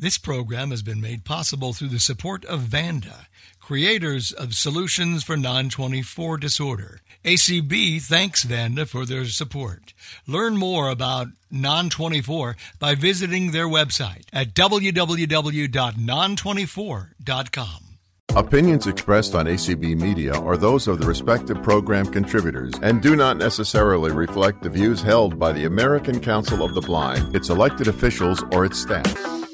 This program has been made possible through the support of Vanda, creators of solutions for non 24 disorder. ACB thanks Vanda for their support. Learn more about non 24 by visiting their website at www.non24.com. Opinions expressed on ACB Media are those of the respective program contributors and do not necessarily reflect the views held by the American Council of the Blind, its elected officials, or its staff.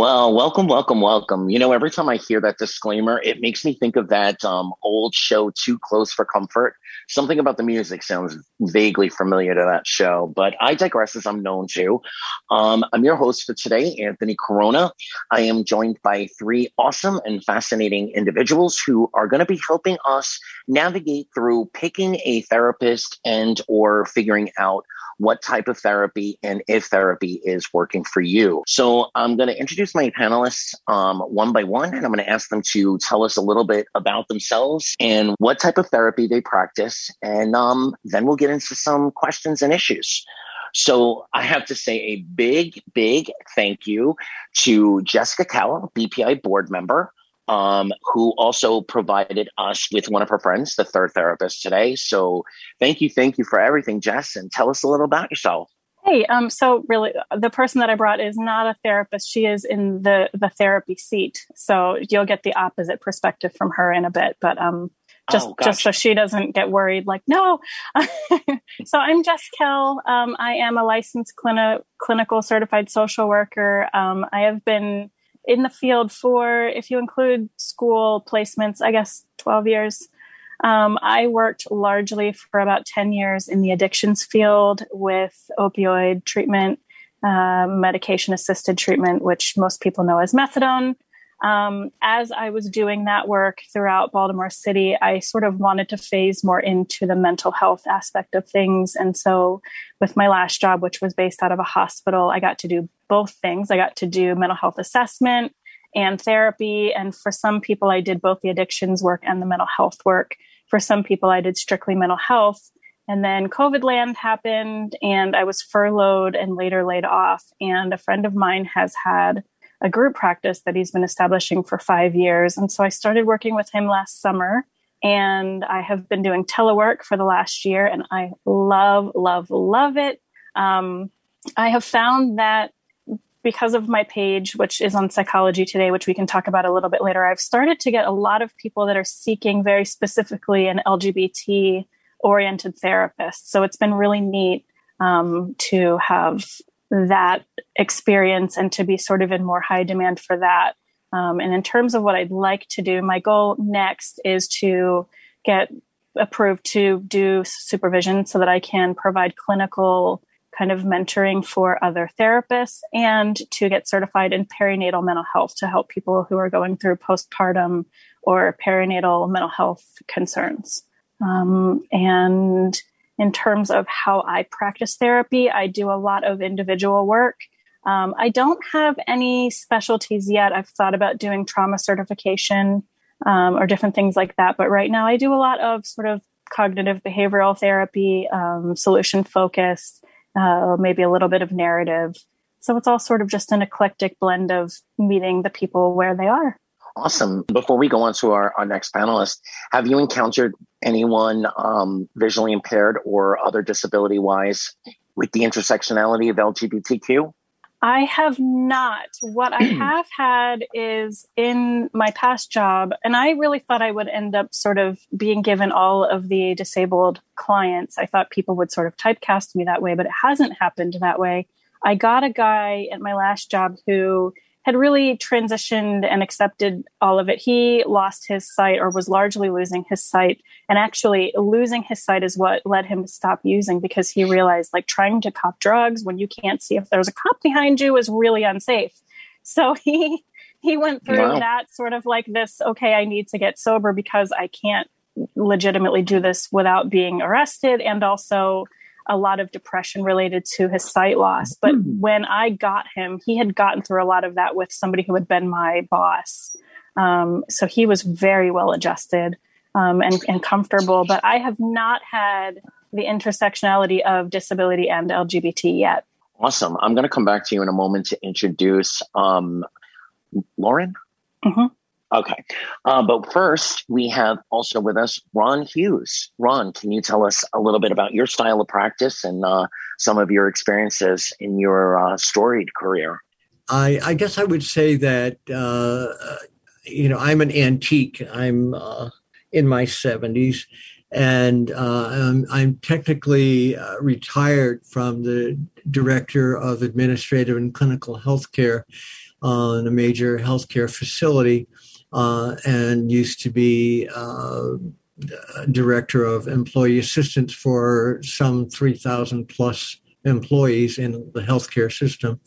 Well, welcome, welcome, welcome. You know, every time I hear that disclaimer, it makes me think of that um, old show, Too Close for Comfort. Something about the music sounds vaguely familiar to that show, but I digress as I'm known to. Um, I'm your host for today, Anthony Corona. I am joined by three awesome and fascinating individuals who are going to be helping us navigate through picking a therapist and or figuring out what type of therapy and if therapy is working for you. So I'm going to introduce my panelists um, one by one, and I'm going to ask them to tell us a little bit about themselves and what type of therapy they practice. And um, then we'll get into some questions and issues. So I have to say a big, big thank you to Jessica Cowell, BPI board member um, who also provided us with one of her friends, the third therapist today. So thank you, thank you for everything, Jess, and tell us a little about yourself. Hey, um, so really, the person that I brought is not a therapist. She is in the the therapy seat, so you'll get the opposite perspective from her in a bit. But um, just oh, just so she doesn't get worried, like no. so I'm Jess Kell. Um, I am a licensed clini- clinical certified social worker. Um, I have been in the field for, if you include school placements, I guess 12 years. Um, I worked largely for about 10 years in the addictions field with opioid treatment, uh, medication assisted treatment, which most people know as methadone. Um, as I was doing that work throughout Baltimore City, I sort of wanted to phase more into the mental health aspect of things. And so, with my last job, which was based out of a hospital, I got to do both things. I got to do mental health assessment and therapy. And for some people, I did both the addictions work and the mental health work. For some people, I did strictly mental health. And then COVID land happened, and I was furloughed and later laid off. And a friend of mine has had a group practice that he's been establishing for five years. And so I started working with him last summer and I have been doing telework for the last year and I love, love, love it. Um, I have found that because of my page, which is on Psychology Today, which we can talk about a little bit later, I've started to get a lot of people that are seeking very specifically an LGBT oriented therapist. So it's been really neat um, to have that experience and to be sort of in more high demand for that. Um, and in terms of what I'd like to do, my goal next is to get approved to do supervision so that I can provide clinical kind of mentoring for other therapists and to get certified in perinatal mental health to help people who are going through postpartum or perinatal mental health concerns. Um, and in terms of how I practice therapy. I do a lot of individual work. Um, I don't have any specialties yet. I've thought about doing trauma certification um, or different things like that. But right now, I do a lot of sort of cognitive behavioral therapy, um, solution focused, uh, maybe a little bit of narrative. So it's all sort of just an eclectic blend of meeting the people where they are. Awesome. Before we go on to our, our next panelist, have you encountered anyone um, visually impaired or other disability wise with the intersectionality of LGBTQ? I have not. What I have had is in my past job, and I really thought I would end up sort of being given all of the disabled clients. I thought people would sort of typecast me that way, but it hasn't happened that way. I got a guy at my last job who had really transitioned and accepted all of it. He lost his sight or was largely losing his sight. And actually, losing his sight is what led him to stop using because he realized like trying to cop drugs when you can't see if there's a cop behind you is really unsafe. So he he went through wow. that sort of like this okay, I need to get sober because I can't legitimately do this without being arrested and also a lot of depression related to his sight loss. But mm-hmm. when I got him, he had gotten through a lot of that with somebody who had been my boss. Um, so he was very well adjusted um, and, and comfortable. But I have not had the intersectionality of disability and LGBT yet. Awesome. I'm going to come back to you in a moment to introduce um, Lauren. Mm-hmm. Okay. Uh, but first, we have also with us Ron Hughes. Ron, can you tell us a little bit about your style of practice and uh, some of your experiences in your uh, storied career? I, I, guess I would say that, uh, you know, I'm an antique. I'm uh, in my 70s and uh, I'm, I'm, technically retired from the director of administrative and clinical healthcare on a major healthcare facility, uh, and used to be uh, director of employee assistance for some 3,000 plus employees in the healthcare system,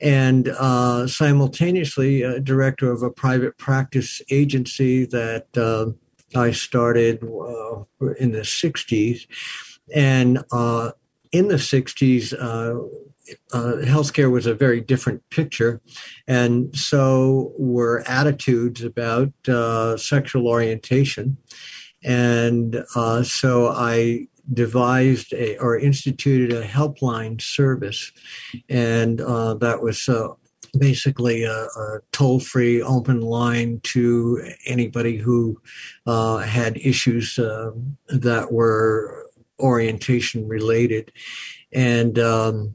and uh, simultaneously director of a private practice agency that uh, I started uh, in the 60s. And uh, in the 60s, uh, healthcare was a very different picture. And so were attitudes about uh, sexual orientation. And uh, so I devised a, or instituted a helpline service. And uh, that was uh, basically a, a toll free open line to anybody who uh, had issues that were orientation related. And um,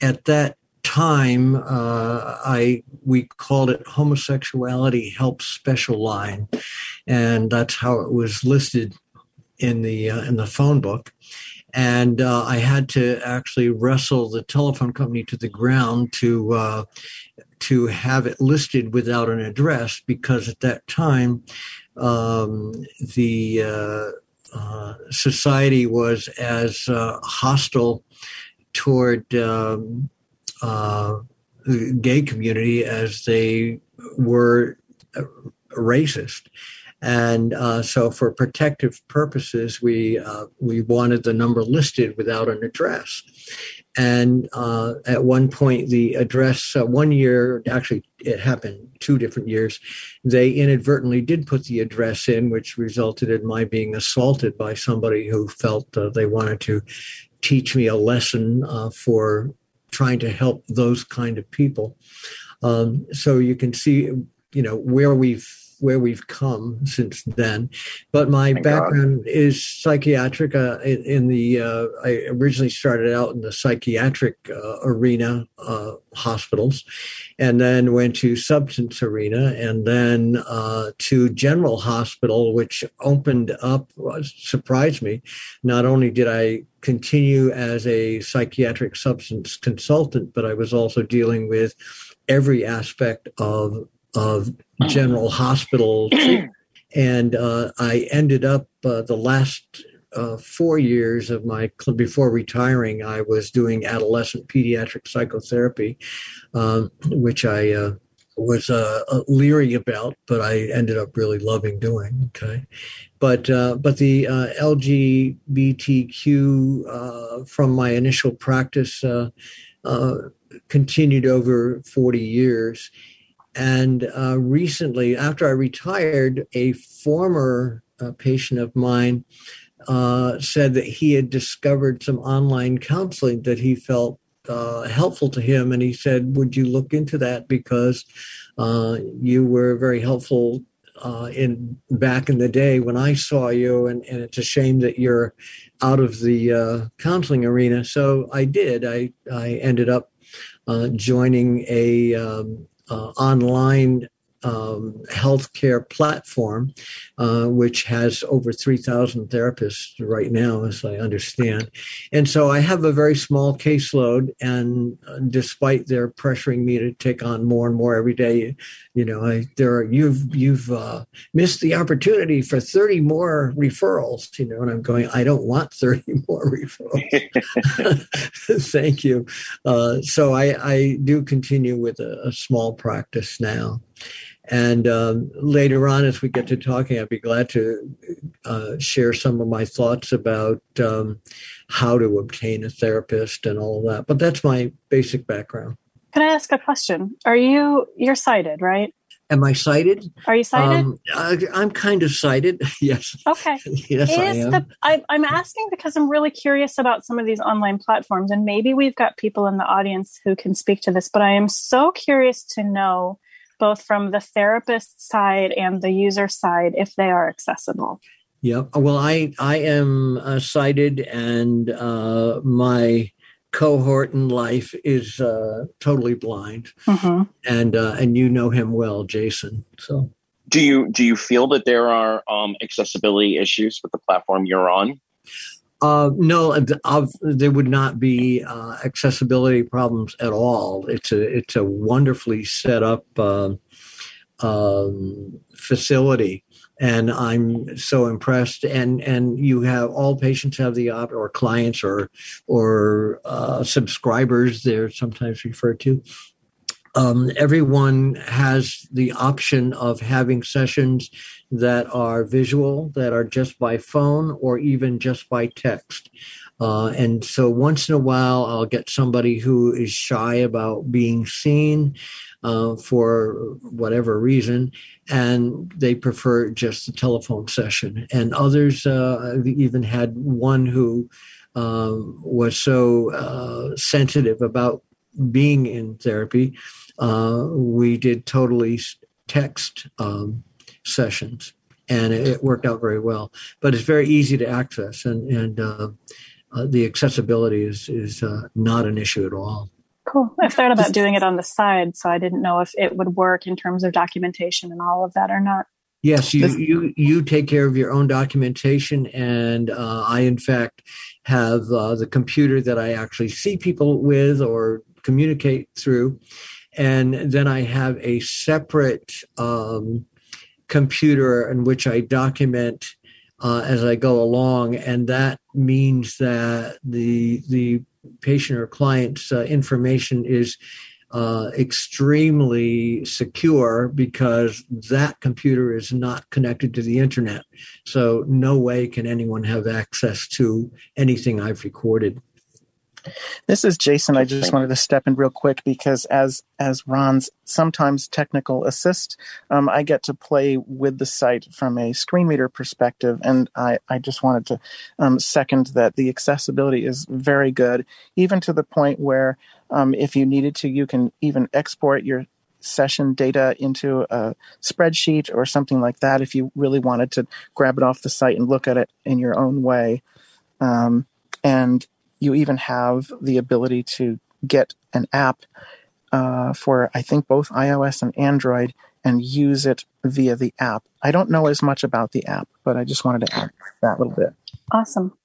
at that time, uh, I we called it Homosexuality Help Special Line, and that's how it was listed in the uh, in the phone book. And uh, I had to actually wrestle the telephone company to the ground to uh, to have it listed without an address because at that time um, the uh, uh society was as hostile toward um, uh, the gay community as they were racist. And uh, so, for protective purposes, we uh, we wanted the number listed without an address. And uh, at one point, the address, uh, one year, actually, it happened two different years, they inadvertently did put the address in, which resulted in my being assaulted by somebody who felt uh, they wanted to teach me a lesson uh, for trying to help those kind of people. Um, so you can see, you know, where we've where we've come since then. But my Thank background God. is psychiatric. Uh, in, in, the uh, I originally started out in the psychiatric uh, arena, uh, hospitals, and then went to substance arena, and then uh, to general hospital, which opened up. surprised me. Not only did I continue as a psychiatric substance consultant, but I was also dealing with every aspect of of General Hospital. and uh, I ended up uh, the last uh, four years of my before retiring, I was doing adolescent pediatric psychotherapy, um, which I uh, was uh, leery about, but I ended up really loving doing. Okay, but uh, but the uh, LGBTQ uh, from my initial practice uh, continued over forty years, and uh, recently, after I retired, a former uh, patient of mine uh, said that he had discovered some online counseling that he felt uh, helpful to him. And he said, Would you look into that? Because uh, you were very helpful uh, in back in the day when I saw you, and, and it's a shame that you're out of the counseling arena. So I did. I I ended up joining a um, uh, online um, healthcare platform, uh, which has over 3,000 therapists right now, as I understand. And so I have a very small caseload, and uh, despite their pressuring me to take on more and more every day, you know, I, there are, you've you've uh, missed the opportunity for 30 more referrals, you know, and I'm going, I don't want 30 more referrals. Thank you. Uh, so I, I do continue with a, a small practice now. And um, later on, as we get to talking, I'd be glad to uh, share some of my thoughts about um, how to obtain a therapist and all of that. But that's my basic background. Can I ask a question? Are you you're sighted, right? Am I sighted? Are you sighted? Um, I, am kind of sighted. yes. Okay. yes, Is I am. The, I, I'm asking because I'm really curious about some of these online platforms, and maybe we've got people in the audience who can speak to this. But I am so curious to know, both from the therapist side and the user side, if they are accessible. Yeah. Well, I I am uh, sighted, and uh, my cohort in life is uh, totally blind, mm-hmm. and uh, and you know him well, Jason. So, do you do you feel that there are um, accessibility issues with the platform you're on? Uh, no, uh, there would not be uh, accessibility problems at all. It's a it's a wonderfully set up uh, um, facility and I'm so impressed. And and you have all patients have the op or clients or or uh, subscribers. They're sometimes referred to. Um, everyone has the option of having sessions that are visual, that are just by phone or even just by text. Uh, and so once in a while, I'll get somebody who is shy about being seen uh, for whatever reason, and they prefer just a telephone session. And others, uh, even had one who um, was so uh, sensitive about being in therapy. Uh, we did totally text um, sessions, and it, worked out very well. But it's very easy to access, and and uh, uh, the accessibility is is not an issue at all. Cool. I've thought about doing it on the side, so I didn't know if it would work in terms of documentation and all of that or not. Yes, you you you take care of your own documentation, and uh, I, in fact, have uh, the computer that I actually see people with or communicate through, and then I have a separate um, computer in which I document uh, as I go along, and that means that the the patient or client's uh, information is uh, extremely secure because that computer is not connected to the internet. So, no way can anyone have access to anything I've recorded. This is Jason. I just wanted to step in real quick because as as Ron's sometimes technical assist, um, I get to play with the site from a screen reader perspective, and I I just wanted to um, second that the accessibility is very good, even to the point where um, if you needed to, you can even export your session data into a spreadsheet or something like that if you really wanted to grab it off the site and look at it in your own way. Um, and you even have the ability to get an app uh, for I think both iOS and Android and use it via the app. I don't know as much about the app, but I just wanted to add that little bit. Awesome.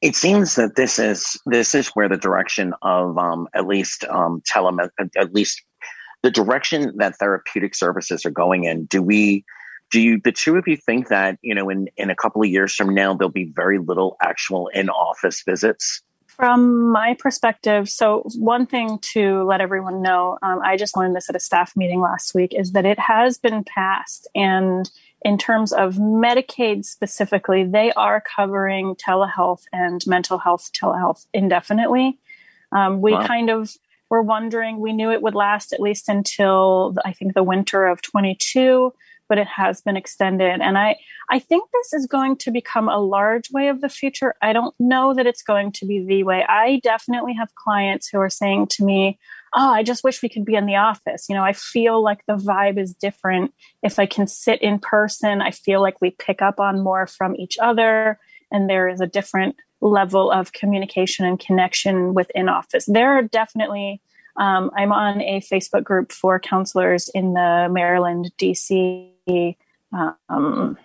It seems that this is this is where the direction of um, at least um, telemed at least the direction that therapeutic services are going in. Do we? Do you, the two of you think that, you know, in, in a couple of years from now, there'll be very little actual in office visits? From my perspective, so one thing to let everyone know, um, I just learned this at a staff meeting last week, is that it has been passed. And in terms of Medicaid specifically, they are covering telehealth and mental health telehealth indefinitely. Um, we wow. kind of were wondering, we knew it would last at least until I think the winter of 22 but it has been extended. And I, I think this is going to become a large way of the future. I don't know that it's going to be the way. I definitely have clients who are saying to me, Oh, I just wish we could be in the office. You know, I feel like the vibe is different. If I can sit in person, I feel like we pick up on more from each other and there is a different level of communication and connection within office. There are definitely um, I'm on a Facebook group for counselors in the Maryland, DC um,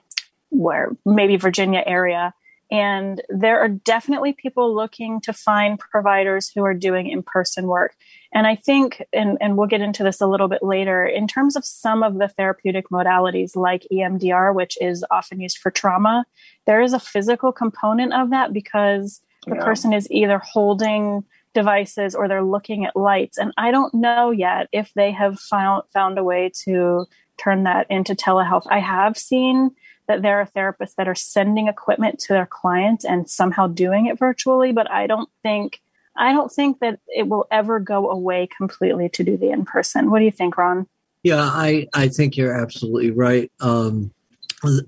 where maybe Virginia area. And there are definitely people looking to find providers who are doing in person work. And I think, and, and we'll get into this a little bit later, in terms of some of the therapeutic modalities like EMDR, which is often used for trauma, there is a physical component of that because the yeah. person is either holding devices or they're looking at lights. And I don't know yet if they have found, found a way to turn that into telehealth. I have seen that there are therapists that are sending equipment to their clients and somehow doing it virtually, but I don't think I don't think that it will ever go away completely to do the in person. What do you think, Ron? Yeah, I, I think you're absolutely right. Um,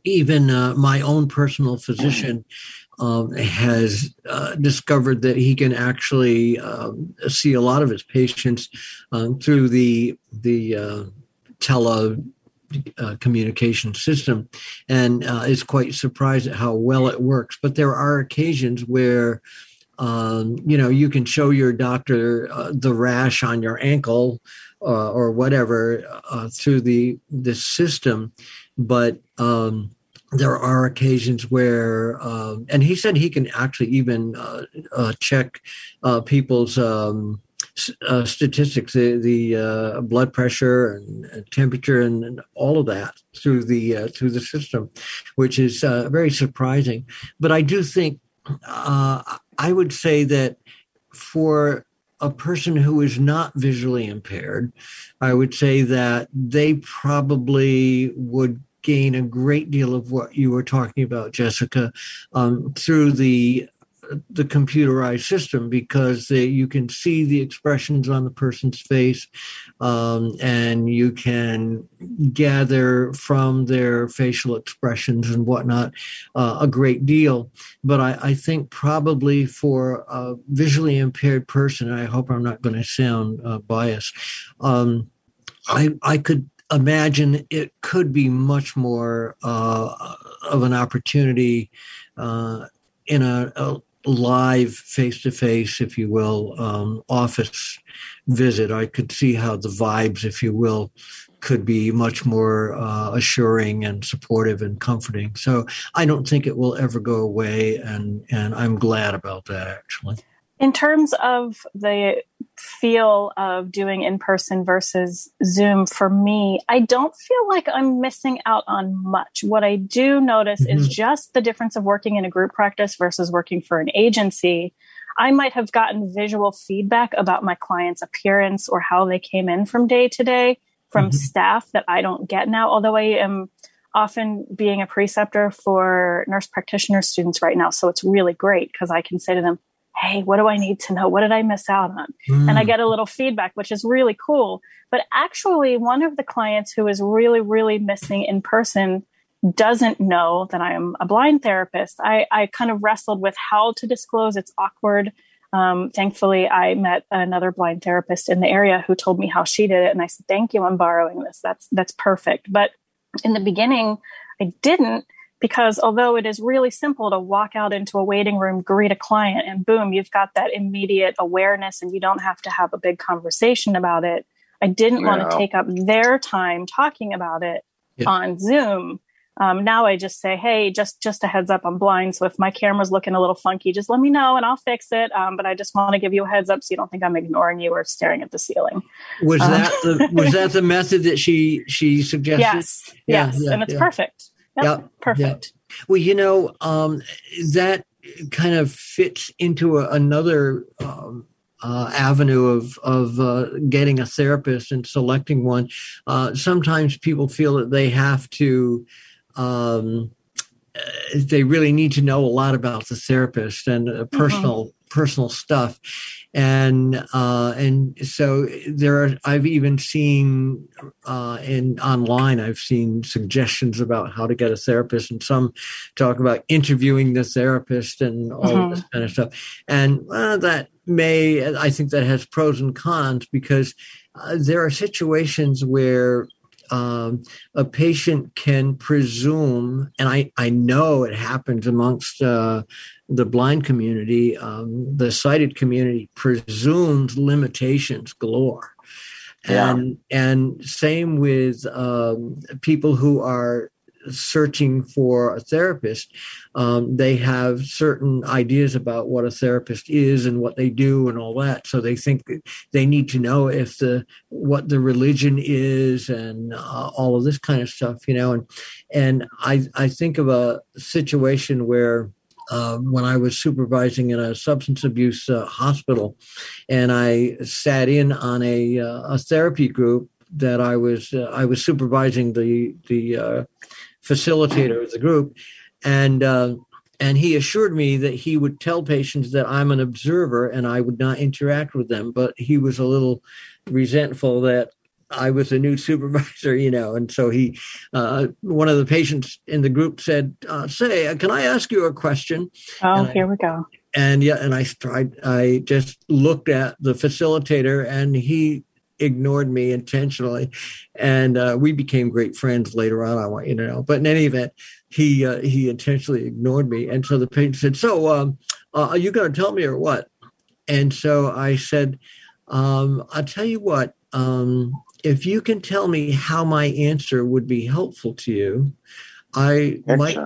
even uh, my own personal physician um, has uh, discovered that he can actually um, see a lot of his patients um, through the the uh, tele uh, communication system and uh, is quite surprised at how well it works. But there are occasions where um, you know you can show your doctor uh, the rash on your ankle uh, or whatever uh, through the the system, but um, there are occasions where, um, and he said he can actually even uh, uh, check uh, people's um, uh, statistics, the, the uh, blood pressure and, temperature, and, and, all of that through the uh, through the system, which is very surprising. But I do think I would say that for a person who is not visually impaired, I would say that they probably would gain a great deal of what you were talking about, Jessica, um, through the the computerized system because they, you can see the expressions on the person's face um, and you can gather from their facial expressions and whatnot uh, a great deal. But I, I, think probably for a visually impaired person, I hope I'm not going to sound uh, biased. Um, I, I could imagine it could be much more uh, of an opportunity uh, in a, a live face to face, if you will, um, office visit. I could see how the vibes, if you will, could be much more uh, assuring and supportive and comforting. So I don't think it will ever go away, and and I'm glad about that actually. In terms of the feel of doing in person versus Zoom, for me, I don't feel like I'm missing out on much. What I do notice mm-hmm. is just the difference of working in a group practice versus working for an agency. I might have gotten visual feedback about my client's appearance or how they came in from day to day from mm-hmm. staff that I don't get now, although I am often being a preceptor for nurse practitioner students right now. So it's really great because I can say to them, hey, what do I need to know? What did I miss out on? Mm. And I get a little feedback, which is really cool. But actually, one of the clients who is really, really missing in person doesn't know that I am a blind therapist. I, I kind of wrestled with how to disclose. It's awkward. Um, thankfully, I met another blind therapist in the area who told me how she did it, and I said, "Thank you, I'm borrowing this. That's that's perfect." But in the beginning, I didn't, because although it is really simple to walk out into a waiting room, greet a client, and boom, you've got that immediate awareness and you don't have to have a big conversation about it. I didn't want to take up their time talking about it yeah. on Zoom. Um, now I just say, hey, just just a heads up, I'm blind, so if my camera's looking a little funky, just let me know and I'll fix it. Um, but I just want to give you a heads up so you don't think I'm ignoring you or staring at the ceiling. Was um, that the was that the method that she she suggested? Yes, yeah, yes, yeah, and it's yeah. perfect. Yep, yep. Perfect. Well, you know, um, that kind of fits into a, another um, uh, avenue of of uh, getting a therapist and selecting one. Uh, sometimes people feel that they have to. Um, uh, they really need to know a lot about the therapist and a personal mm-hmm. Personal stuff, and uh, and so there are i've even seen uh, in online i've seen suggestions about how to get a therapist and some talk about interviewing the therapist and all mm-hmm. this kind of stuff and uh, that may i think that has pros and cons because uh, there are situations where um, a patient can presume, and I, I know it happens amongst uh, the blind community, um, the sighted community presumes limitations galore. And and same with um, people who are searching for a therapist, um, they have certain ideas about what a therapist is and what they do and all that. So they think they need to know if the what the religion is and uh, all of this kind of stuff, you know. And and I I think of a situation where. Uh, when I was supervising in a substance abuse uh, hospital, and I sat in on a, uh, a therapy group that I was uh, I was supervising the the uh, facilitator of the group, and uh, and he assured me that he would tell patients that I'm an observer and I would not interact with them. But he was a little resentful that I was a new supervisor, you know, and so he, uh, one of the patients in the group said, uh, "Say, can I ask you a question?" Oh, here we go. And yeah, and I tried. I just looked at the facilitator, and he ignored me intentionally, and uh, we became great friends later on. I want you to know, but in any event, he uh, he intentionally ignored me, and so the patient said, "So, um, uh, are you going to tell me or what?" And so I said, um, "I'll tell you what." Um, if you can tell me how my answer would be helpful to you, I might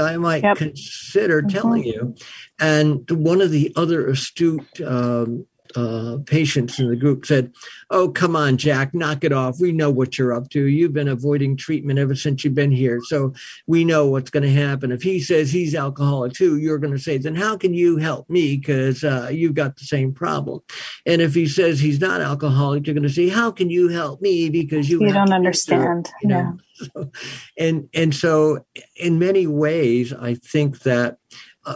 I might yep. consider mm-hmm. telling you. And one of the other astute um, uh, patients in the group said, Oh, come on, Jack, knock it off. We know what you're up to. You've been avoiding treatment ever since you've been here. So we know what's going to happen. If he says he's alcoholic too, you're going to say, Then how can you help me? Because uh, you've got the same problem. And if he says he's not alcoholic, you're going to say, How can you help me? Because you, you don't understand. you know? Yeah. So, and and so in many ways, I think that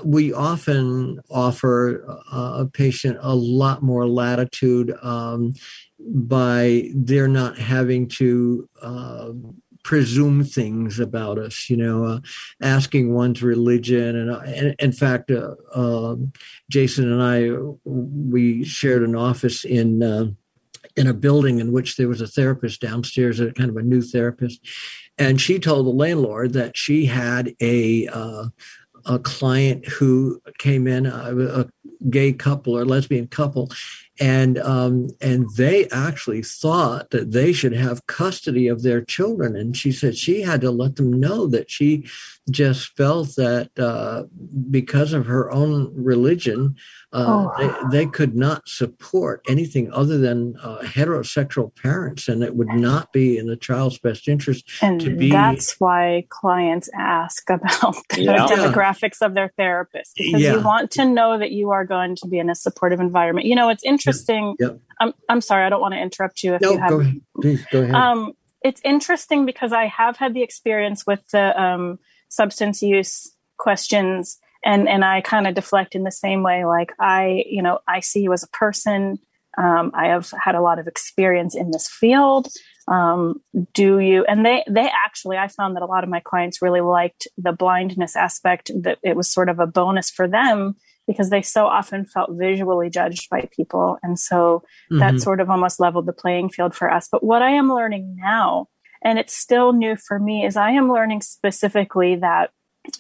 we often offer uh, a patient a lot more latitude um, by they're not having to uh, presume things about us, you know, uh, asking one's religion. And, uh, and in fact, uh, um, Jason and I, we shared an office in in a building in which there was a therapist downstairs, a kind of a new therapist, and she told the landlord that she had a uh, a client who came in, a, a gay couple or lesbian couple, and um, and they actually thought that they should have custody of their children. And she said she had to let them know that she just felt that uh, because of her own religion, uh, oh. they, they, could not support anything other than uh, heterosexual parents, and it would not be in the child's best interest and to be. That's why clients ask about the yeah. demographics of their therapist because yeah. you want to know that you are going to be in a supportive environment. You know, it's interesting. Yep. I'm I'm sorry, I don't want to interrupt you if no, you have. Go ahead. Please go ahead. Um, it's interesting because I have had the experience with the um, substance use questions and and I kind of deflect in the same way. Like I, you know, I see you as a person. Um, I have had a lot of experience in this field. Um, do you? And they they actually, I found that a lot of my clients really liked the blindness aspect. That it was sort of a bonus for them because they so often felt visually judged by people, and so mm-hmm. that sort of almost leveled the playing field for us. But what I am learning now, and it's still new for me, is I am learning specifically that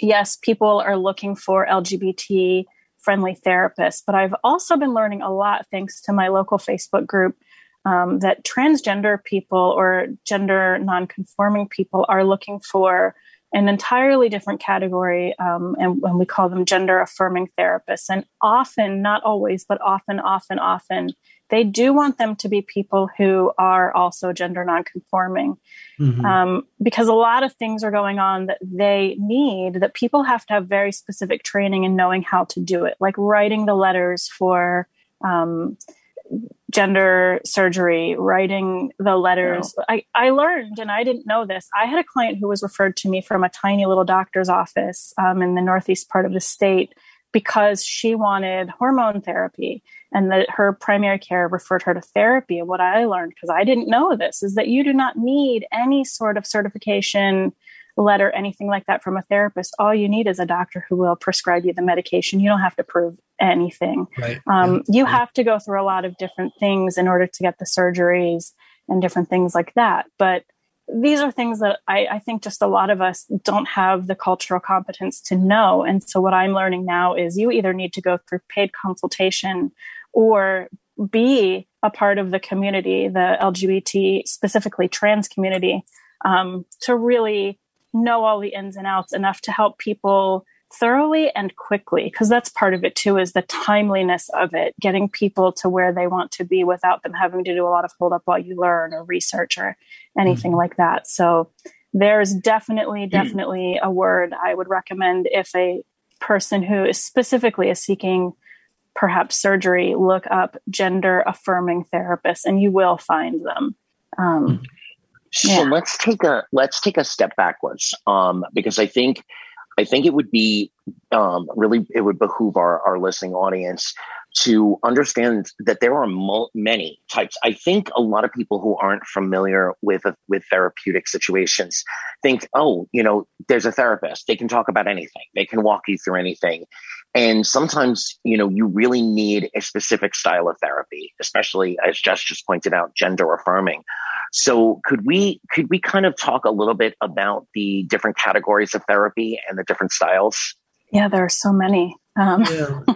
yes, people are looking for LGBT friendly therapists, but I've also been learning a lot thanks to my local Facebook group um, that transgender people or gender non-conforming people are looking for an entirely different category, um, and, and we call them gender affirming therapists. And often, not always, but often, often, often, they do want them to be people who are also gender nonconforming mm-hmm. um, because a lot of things are going on that they need that people have to have very specific training in knowing how to do it like writing the letters for um, gender surgery writing the letters wow. I, I learned and i didn't know this i had a client who was referred to me from a tiny little doctor's office um, in the northeast part of the state because she wanted hormone therapy and that her primary care referred her to therapy. And what I learned, because I didn't know this, is that you do not need any sort of certification letter, anything like that from a therapist. All you need is a doctor who will prescribe you the medication. You don't have to prove anything. Right. Um, yeah. You right. have to go through a lot of different things in order to get the surgeries and different things like that. But these are things that I, I, think just a lot of us don't have the cultural competence to know. And so, what I'm learning now is you either need to go through paid consultation or be a part of the community, the LGBT, specifically trans community, um, to really know all the ins and outs enough to help people thoroughly and quickly because that's part of it too is the timeliness of it getting people to where they want to be without them having to do a lot of hold up while you learn or research or anything mm-hmm. like that. So there's definitely definitely a word i would recommend if a person who is specifically is seeking perhaps surgery look up gender affirming therapists and you will find them. Um, mm-hmm. so yeah. let's take a let's take a step backwards um, because i think I think it would be um, really, it would behoove our, our listening audience to understand that there are many types. I think a lot of people who aren't familiar with with therapeutic situations think, oh, you know, there's a therapist. They can talk about anything. They can walk you through anything. And sometimes, you know, you really need a specific style of therapy, especially as Jess just pointed out, gender affirming. So could we could we kind of talk a little bit about the different categories of therapy and the different styles? Yeah, there are so many. Um.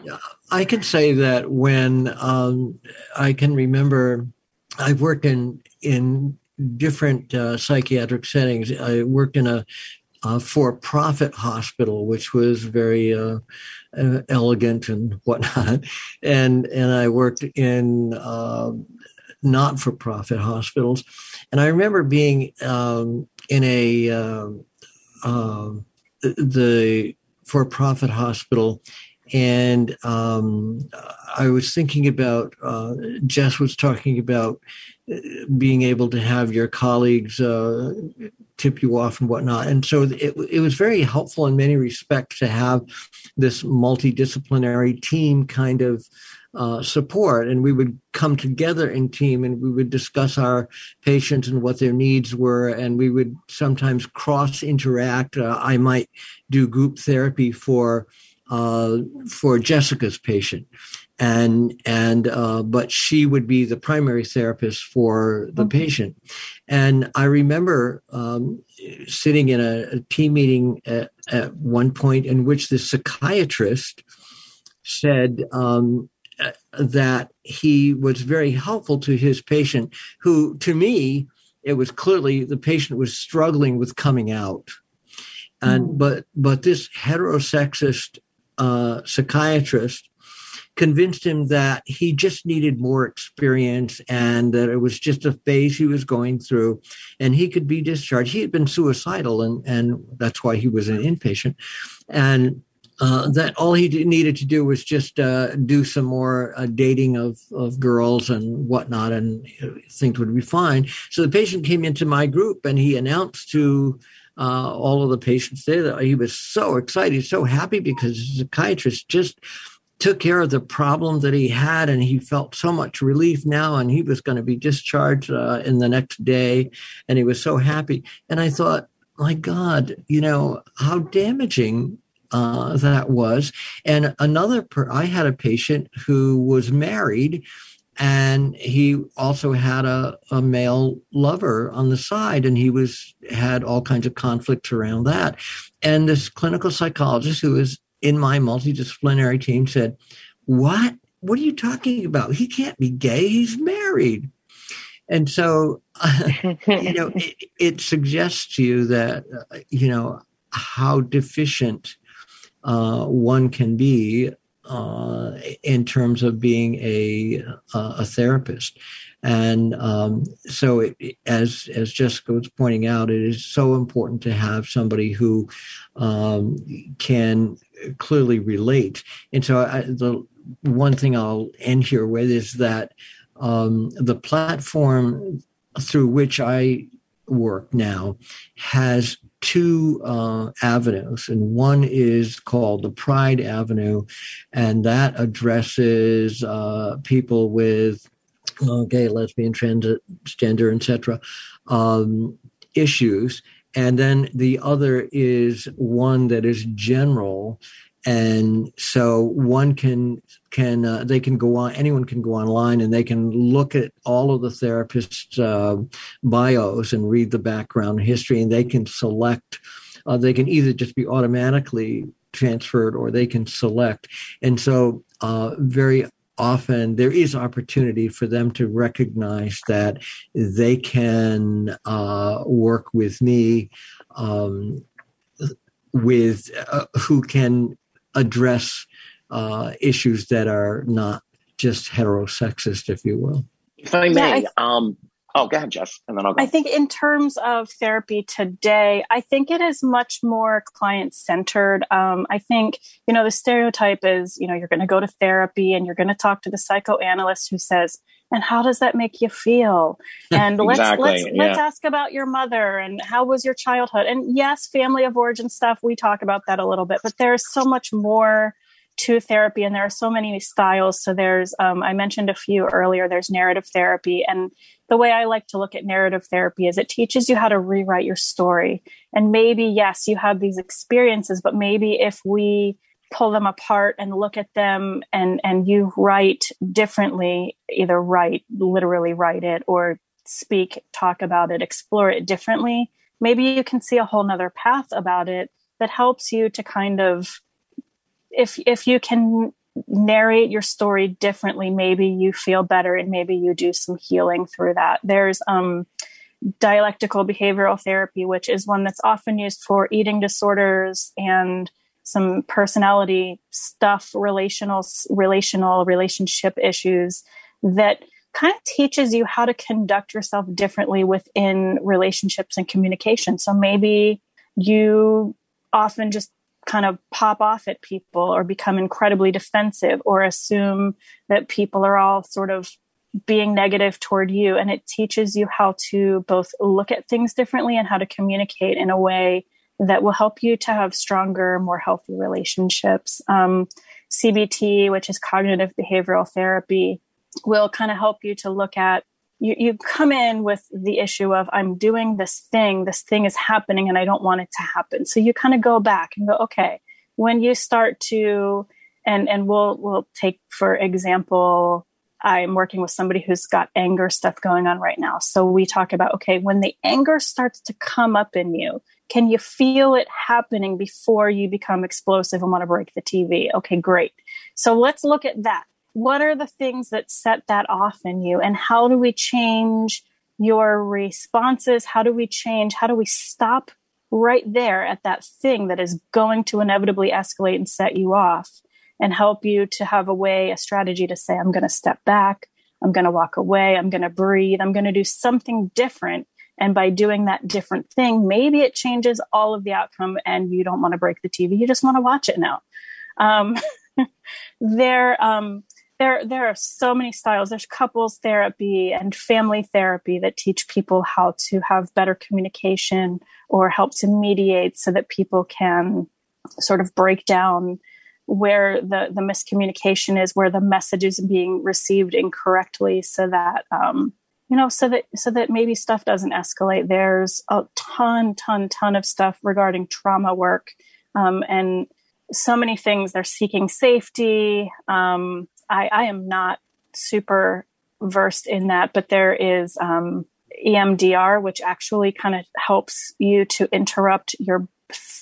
yeah, I can say that when um, I can remember, I've worked in in different uh, psychiatric settings. I worked in a, a for-profit hospital, which was very uh, uh, elegant and whatnot, and and I worked in um, not-for-profit hospitals, and I remember being um, in a um, um, the for-profit hospital and um, I was thinking about uh, Jess was talking about uh, being able to have your colleagues uh, tip you off and whatnot, and so it, it was very helpful in many respects to have this multidisciplinary team kind of. Uh, support. And we would come together in team and we would discuss our patients and what their needs were. And we would sometimes cross interact uh, i might do group therapy for uh, for Jessica's patient, and and uh, but she would be the primary therapist for the okay. patient. And I remember um, sitting in a, a team meeting at, at, one point in which the psychiatrist said. Um, that he was very helpful to his patient, who to me, it was clearly the patient was struggling with coming out and mm. but but this heterosexist uh, psychiatrist convinced him that he just needed more experience and that it was just a phase he was going through and he could be discharged. He had been suicidal and, and that's why he was an inpatient. And uh, that all he needed to do was just uh, do some more uh, dating of, of girls and whatnot, and things would be fine. So the patient came into my group and he announced to uh, all of the patients there. That he was so excited, so happy because the psychiatrist just took care of the problem that he had and he felt so much relief now and he was going to be discharged uh, in the next day and he was so happy. And i thought my god you know how damaging uh, that was. And another per- i had a patient who was married and he also had a, a male lover on the side and he was had all kinds of conflicts around that. And this clinical psychologist who was in my multidisciplinary team said what? What are you talking about? He can't be gay. He's married. And so you know it, it, suggests to you that uh, you know how deficient uh, one can be uh, in terms of being a a therapist. And um, so, it, as as Jessica was pointing out, it is so important to have somebody who um, can clearly relate. And so, I, the one thing I'll end here with is that um, the platform through which I work now has two uh, avenues, and one is called the Pride Avenue, and that addresses uh, people with uh, gay, lesbian, transgender, etc. Um, issues. And then the other is one that is general. And so one can can uh, they can go on anyone can go online and they can look at all of the therapists uh, bios and read the background history. And they can select uh, they can either just be automatically transferred or they can select. And so uh, very often there is opportunity for them to recognize that they can uh, work with me um, with uh, who can address uh, issues that are not just heterosexist, if you will. If I may, yeah, I um, oh, go ahead, Jess, and then I'll go. I think in terms of therapy today, I think it is much more client centered. Um, I think, you know, the stereotype is, you know, you're going to go to therapy and you're going to talk to the psychoanalyst who says, and how does that make you feel and let's let's yeah. let's ask about your mother and how was your childhood and yes family of origin stuff we talk about that a little bit but there's so much more to therapy and there are so many styles. So there's um, i mentioned a few earlier there's narrative therapy and the way i like to look at narrative therapy is it teaches you how to rewrite your story. And maybe yes you have these experiences but maybe if we pull them apart and look at them and and you write differently either write literally write it or speak talk about it explore it differently maybe you can see a whole nother path about it that helps you to kind of if if you can narrate your story differently maybe you feel better and maybe you do some healing through that. There's um, dialectical behavioral therapy which is one that's often used for eating disorders and some personality stuff relational relational relationship issues that kind of teaches you how to conduct yourself differently within relationships and communication. So maybe you often just kind of pop off at people or become incredibly defensive or assume that people are all sort of being negative toward you. And it teaches you how to both look at things differently and how to communicate in a way that will help you to have stronger, more healthy relationships. Um, CBT, which is cognitive behavioral therapy, will kind of help you to look at you, you come in with the issue of i'm doing this thing. This thing is happening and i don't want it to happen. So you kind of go back and go okay when you start to and and we'll we'll take for example i'm working with somebody who's got anger stuff going on right now. So we talk about okay when the anger starts to come up in you can you feel it happening before you become explosive and want to break the tv okay great. So let's look at that what are the things that set that off in you? And how do we change your responses? How do we change? How do we stop right there at that thing that is going to inevitably escalate and set you off and help you to have a way a strategy to say i'm going to step back. I'm going to walk away. I'm going to breathe. I'm going to do something different. And by doing that different thing maybe it changes all of the outcome and you don't want to break the tv you just want to watch it now. Um, there um, there there are so many styles. There's couples therapy and family therapy that teach people how to have better communication or help to mediate so that people can sort of break down where the the miscommunication is where the message is being received incorrectly so that um, you know so that so that maybe stuff doesn't escalate. There's a ton ton ton of stuff regarding trauma work um, and so many things. They're seeking safety um, I, I am not super versed in that, but there is um, EMDR, which actually kind of helps you to interrupt your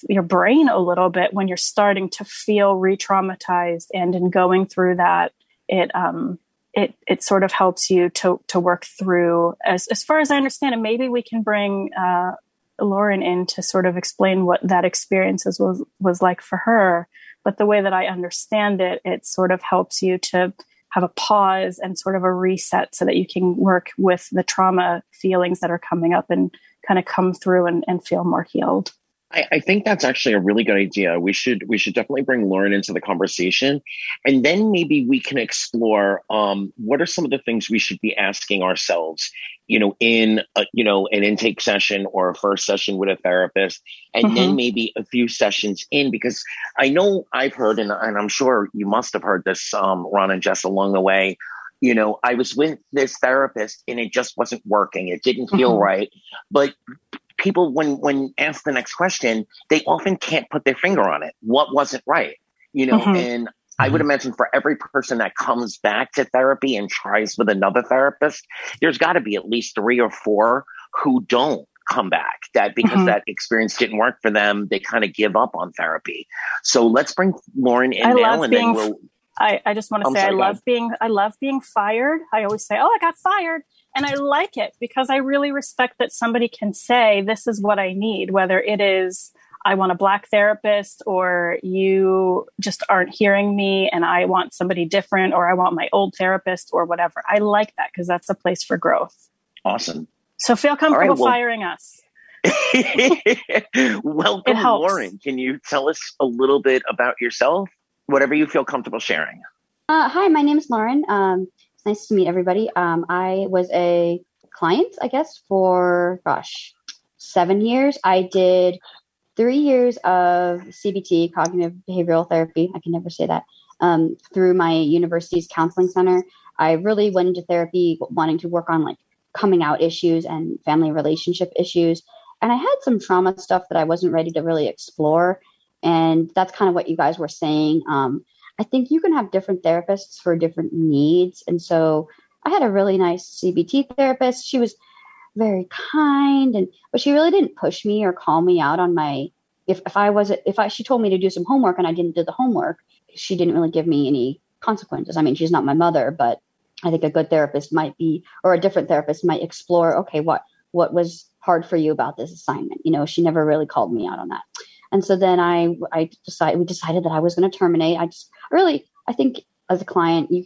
your brain a little bit when you're starting to feel re-traumatized, and in going through that, it um, it it sort of helps you to to work through. As as far as I understand it, maybe we can bring uh, Lauren in to sort of explain what that experience was was like for her. But the way that I understand it, it sort of helps you to have a pause and sort of a reset so that you can work with the trauma feelings that are coming up and kind of come through and, and feel more healed. I, I, think that's actually a really good idea. We should we should definitely bring Lauren into the conversation, and then maybe we can explore um, what are some of the things we should be asking ourselves, you know, in a, you know an intake session or a first session with a therapist, and mm-hmm. then maybe a few sessions in, because I know I've heard, and, and I'm sure you must have heard this, um, Ron and Jess, along the way. You know, I was with this therapist and it just wasn't working. It didn't feel mm-hmm. right. But people when when asked the next question, they often can't put their finger on it. What wasn't right? You know, mm-hmm. and I would mm-hmm. imagine for every person that comes back to therapy and tries with another therapist, there's got to be at least three or four who don't come back that because mm-hmm. that experience didn't work for them, they kind of give up on therapy. So let's bring Lauren in I now and then we'll I, I just want to say sorry, I love being I love being fired. I always say, "Oh, I got fired." And I like it because I really respect that somebody can say, this is what I need, whether it is, I want a black therapist or you just aren't hearing me and I want somebody different or I want my old therapist or whatever. I like that because that's a place for growth. Awesome. So feel comfortable right, well, firing us. Welcome, Lauren. Can you tell us a little bit about yourself? Whatever you feel comfortable sharing. Uh, hi, my name is Lauren. Um, nice to meet everybody. Um, I was a client, I guess, for gosh, seven years. I did three years of CBT, cognitive behavioral therapy. I can never say that. um, through my university's counseling center. I really went into therapy wanting to work on like coming out issues and family relationship issues. And I had some trauma stuff that I wasn't ready to really explore. And that's kind of what you guys were saying. Um, I think you can have different therapists for different needs. And so I had a really nice CBT therapist. She was very kind and but she really didn't push me or call me out on my if, if I was if I she told me to do some homework and I didn't do the homework, she didn't really give me any consequences. I mean, she's not my mother, but I think a good therapist might be, or a different therapist might explore, okay, what what was hard for you about this assignment? You know, she never really called me out on that. And so then I I decided we decided that I was going to terminate. I just really I think as a client you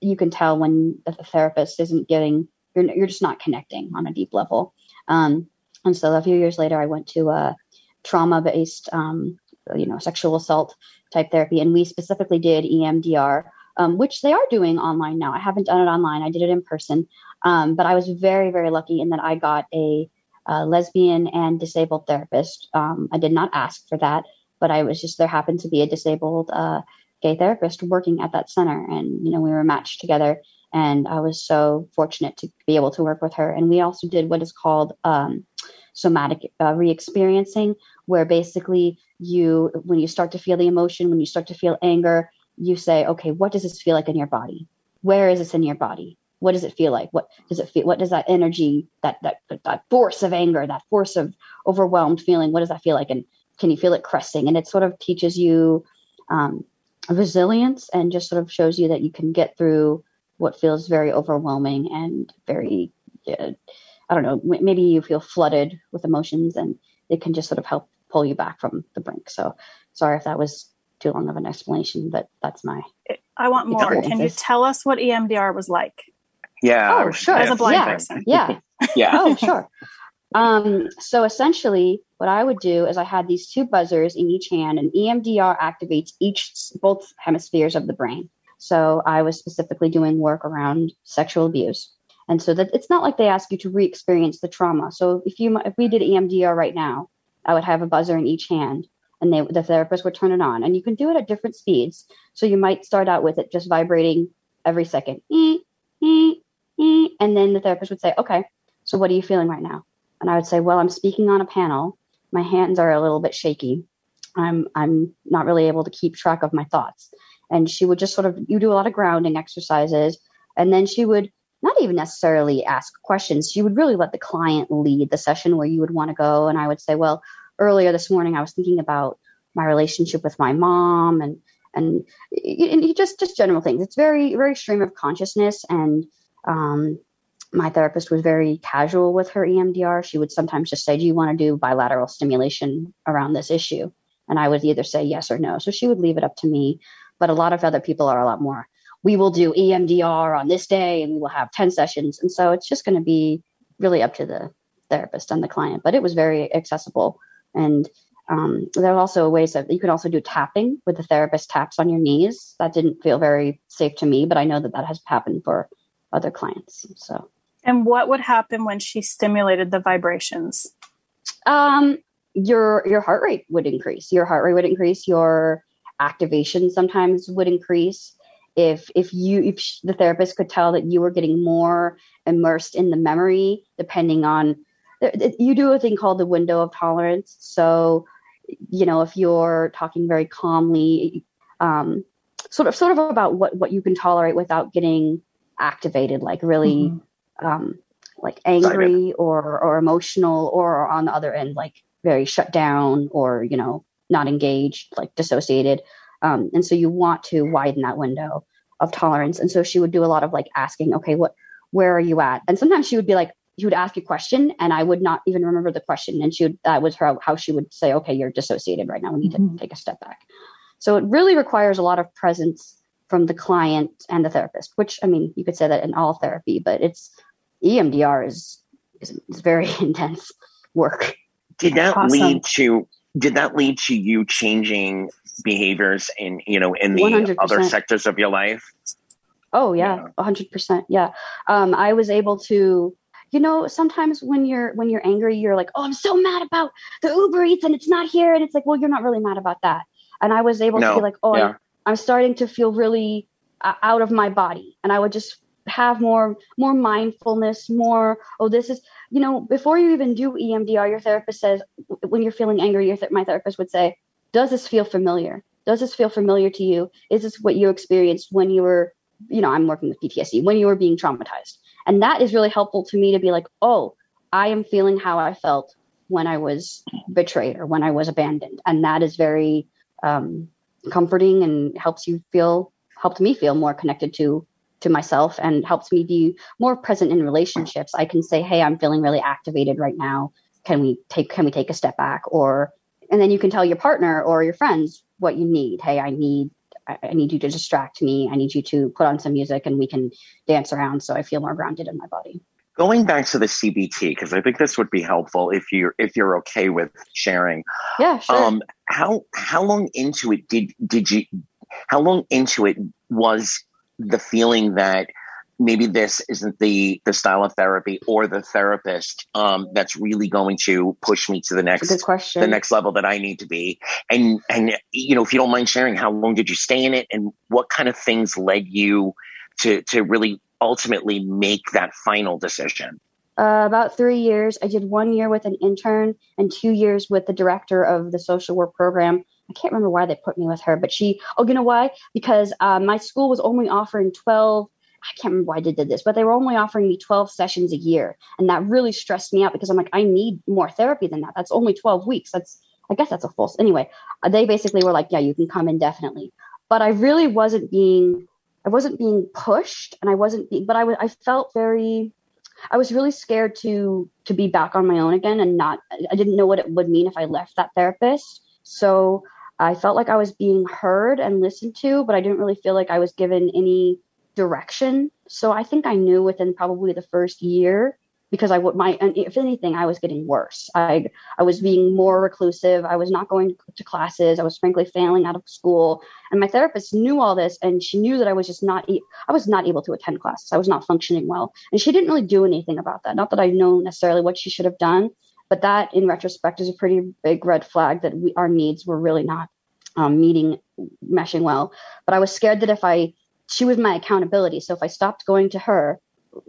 you can tell when the therapist isn't getting you're you're just not connecting on a deep level. Um, and so a few years later, I went to a trauma based um, you know sexual assault type therapy, and we specifically did EMDR um, which they are doing online now. I haven't done it online. I did it in person. Um, but I was very, very lucky in that I got a, lesbian and disabled therapist. Um, I did not ask for that, but I was just, there happened to be a disabled uh, gay therapist working at that center. And, you know, we were matched together. And I was so fortunate to be able to work with her. And we also did what is called um, somatic uh, re experiencing, where basically you, when you start to feel the emotion, when you start to feel anger, you say, okay, what does this feel like in your body? Where is this in your body? What does it feel like? What does it feel? What does that energy, that that that force of anger, that force of overwhelmed feeling, what does that feel like? And can you feel it cresting? And it sort of teaches you um, resilience and just sort of shows you that you can get through what feels very overwhelming and very, uh, I don't know, maybe you feel flooded with emotions and it can just sort of help pull you back from the brink. So sorry if that was too long of an explanation, but that's my. I want more. Can you tell us what EMDR was like? Yeah. Oh, sure. As a blind yeah. person. Yeah. yeah. Oh, sure. Um, so essentially, what I would do is I had these two buzzers in each hand, and EMDR activates each both hemispheres of the brain. So I was specifically doing work around sexual abuse, and so that it's not like they ask you to re-experience the trauma. So if you if we did EMDR right now, I would have a buzzer in each hand, and they, the therapist would turn it on. And you can do it at different speeds. So you might start out with it just vibrating every second. And then the therapist would say, okay, so what are you feeling right now? And I would say, well, I'm speaking on a panel. My hands are a little bit shaky. I'm, I'm not really able to keep track of my thoughts. And she would just sort of, you do a lot of grounding exercises. And then she would not even necessarily ask questions. She would really let the client lead the session where you would want to go. And I would say, well, earlier this morning I was thinking about my relationship with my mom and and, and just just general things. It's very very stream of consciousness and um, my therapist was very casual with her EMDR. She would sometimes just say, "Do you want to do bilateral stimulation around this issue?" And I would either say yes or no. So she would leave it up to me. But a lot of other people are a lot more. We will do EMDR on this day, and we will have ten sessions. And so it's just going to be really up to the therapist and the client. But it was very accessible and um, there are also ways that you could also do tapping with the therapist taps on your knees. That didn't feel very safe to me, but I know that that has happened for other clients. So, and what would happen when she stimulated the vibrations? Um, your your heart rate would increase. Your heart rate would increase. Your activation sometimes would increase. If if you if the therapist could tell that you were getting more immersed in the memory, depending on you do a thing called the window of tolerance. So, you know, if you're talking very calmly, um, sort of, sort of about what what you can tolerate without getting activated, like really, mm-hmm. um, like angry or or emotional, or on the other end, like very shut down or you know not engaged, like dissociated. Um, and so you want to widen that window of tolerance. And so she would do a lot of like asking, okay, what, where are you at? And sometimes she would be like, he would ask a question and I would not even remember the question. And she would, that was her, how she would say, okay, you're dissociated right now. We need mm-hmm. to take a step back. So it really requires a lot of presence from the client and the therapist, which I mean, you could say that in all therapy, but it's EMDR is, is, is very intense work. Did that awesome. lead to, did that lead to you changing behaviors in, you know, in the 100%. other sectors of your life? Oh yeah, hundred percent. Yeah. Um, I was able to you know sometimes when you're when you're angry you're like oh i'm so mad about the uber eats and it's not here and it's like well you're not really mad about that and i was able no. to be like oh yeah. I'm starting to feel really uh, out of my body. And I would just have more more mindfulness more oh this is you know before you even do emdr your therapist says when you're feeling angry your th- my therapist would say does this feel familiar? Does this feel familiar to you? Is this what you experienced when you were you know i'm working with ptsd when you were being traumatized? And that is really helpful to me to be like oh i am feeling how i felt when i was betrayed or when i was abandoned. And that is very um, comforting and helps you feel helped me feel more connected to to myself and helps me be more present in relationships i can say hey i'm feeling really activated right now can we take can we take a step back or and then you can tell your partner or your friends what you need hey i need I need you to distract me. I need you to put on some music and we can dance around so I feel more grounded in my body. Going back to the CBT, because I think this would be helpful if you're if you're okay with sharing. Yeah, sure. Um, how how long into it did did you how long into it was the feeling that maybe this isn't the the style of therapy or the therapist um, that's really going to push me to the next the next level that I need to be. And and you know, if you don't mind sharing, how long did you stay in it, and what kind of things led you to to really ultimately make that final decision? Uh, about three years. I did one year with an intern and two years with the director of the social work program. I can't remember why they put me with her, but she, oh, you know why? Because uh, my school was only offering 12 I can't remember why they did this, but they were only offering me 12 sessions a year. And that really stressed me out because I'm like, I need more therapy than that. That's only 12 weeks. That's, I guess that's a false. Anyway, uh, they basically were like, yeah, you can come indefinitely. But I really wasn't being, I wasn't being pushed and I wasn't, being, but I was, I felt very, I was really scared to, to be back on my own again and not, I didn't know what it would mean if I left that therapist. So I felt like I was being heard and listened to, but I didn't really feel like I was given any direction. So I think I knew within probably the first year because I would my if anything I was getting worse. I I was being more reclusive. I was not going to classes. I was frankly failing out of school. And my therapist knew all this and she knew that I was just not I was not able to attend classes. I was not functioning well. And she didn't really do anything about that. Not that I know necessarily what she should have done, but that in retrospect is a pretty big red flag that we our needs were really not um, meeting meshing well. But I was scared that if I she was my accountability. So if I stopped going to her,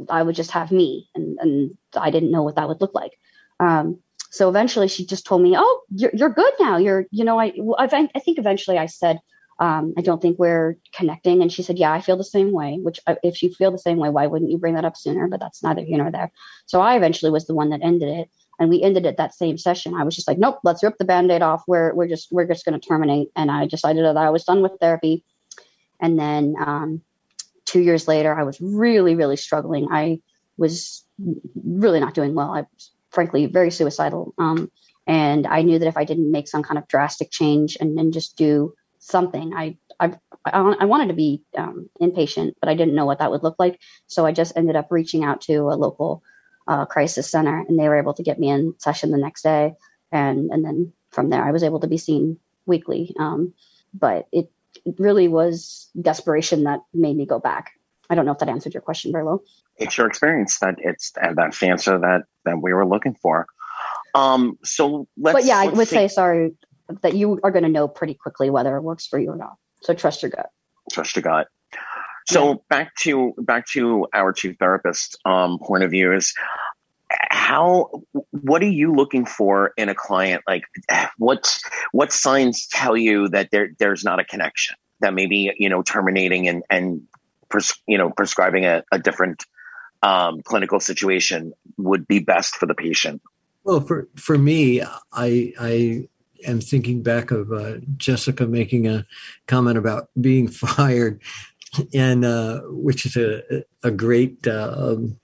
I would just have me, and, and I didn't know what that would look like. Um, so eventually, she just told me, "Oh, you're, you're good now. You're, you know, I, I think eventually I said, um, I don't think we're connecting. And she said, Yeah, I feel the same way. Which, uh, if you feel the same way, why wouldn't you bring that up sooner? But that's neither here nor there. So I eventually was the one that ended it, and we ended it that same session. I was just like, Nope, let's rip the band-aid off. We're we're just we're just going to terminate. And I decided that I was done with therapy. And then um, two years later, I was really, really struggling. I was really not doing well. I was frankly very suicidal. Um, and I knew that if I didn't make some kind of drastic change and, and just do something, I, I, I wanted to be um, inpatient, but I didn't know what that would look like. So I just ended up reaching out to a local uh, crisis center, and they were able to get me in session the next day. And and then from there, I was able to be seen weekly. Um, but it really was desperation that made me go back. I don't know if that answered your question very well. It's your experience that it's that answer that that we were looking for. Um, so let's. But yeah, let's I would see. say sorry that you are going to know pretty quickly whether it works for you or not. So trust your gut. Trust your gut. So yeah. back to back to our chief therapist um, point of view is how what are you looking for in a client like what what signs tell you that there there's not a connection that maybe you know terminating and and pres, you know prescribing a, a different um, clinical situation would be best for the patient well for for me i i am thinking back of uh, jessica making a comment about being fired and uh, which is a a great uh, um,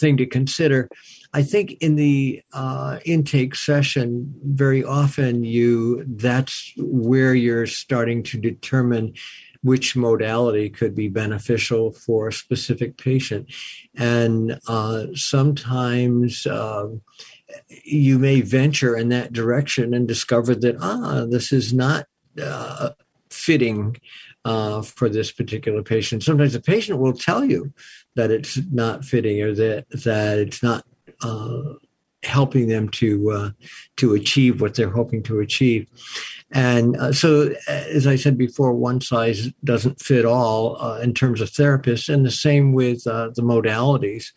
thing to consider. I think in the uh, intake session, very often you that's where you're starting to determine which modality could be beneficial for a specific patient, and uh, sometimes. Uh, you may venture in that direction and discover that ah, this is not uh, fitting uh, for this particular patient. Sometimes the patient will tell you that it's not fitting or that that it's not uh, helping them to uh, to achieve what they're hoping to achieve. And uh, so, as I said before, one size doesn't fit all uh, in terms of therapists, and the same with uh, the modalities.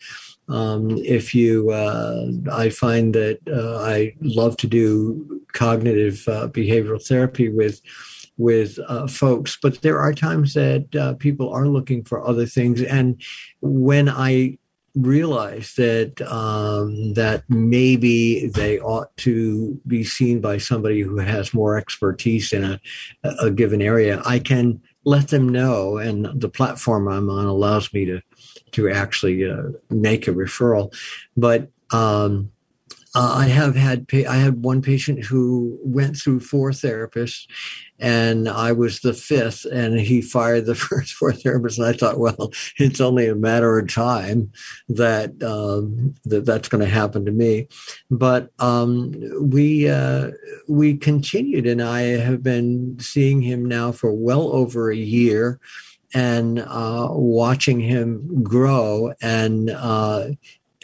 Um, if you, uh, I find that uh, I love to do cognitive uh, behavioral therapy with with uh, folks, but there are times that uh, people are looking for other things, and when I realize that um, that maybe they ought to be seen by somebody who has more expertise in a, a given area, I can let them know, and the platform I'm on allows me to to actually uh, make a referral. But um, uh, I have had pa- I had one patient who went through four therapists, and I was the fifth, and he fired the first four therapists. And I thought, well, it's only a matter of time that um, that that's going to happen to me. But um, we uh, we continued, and I have been seeing him now for well over a year and uh, watching him grow and uh,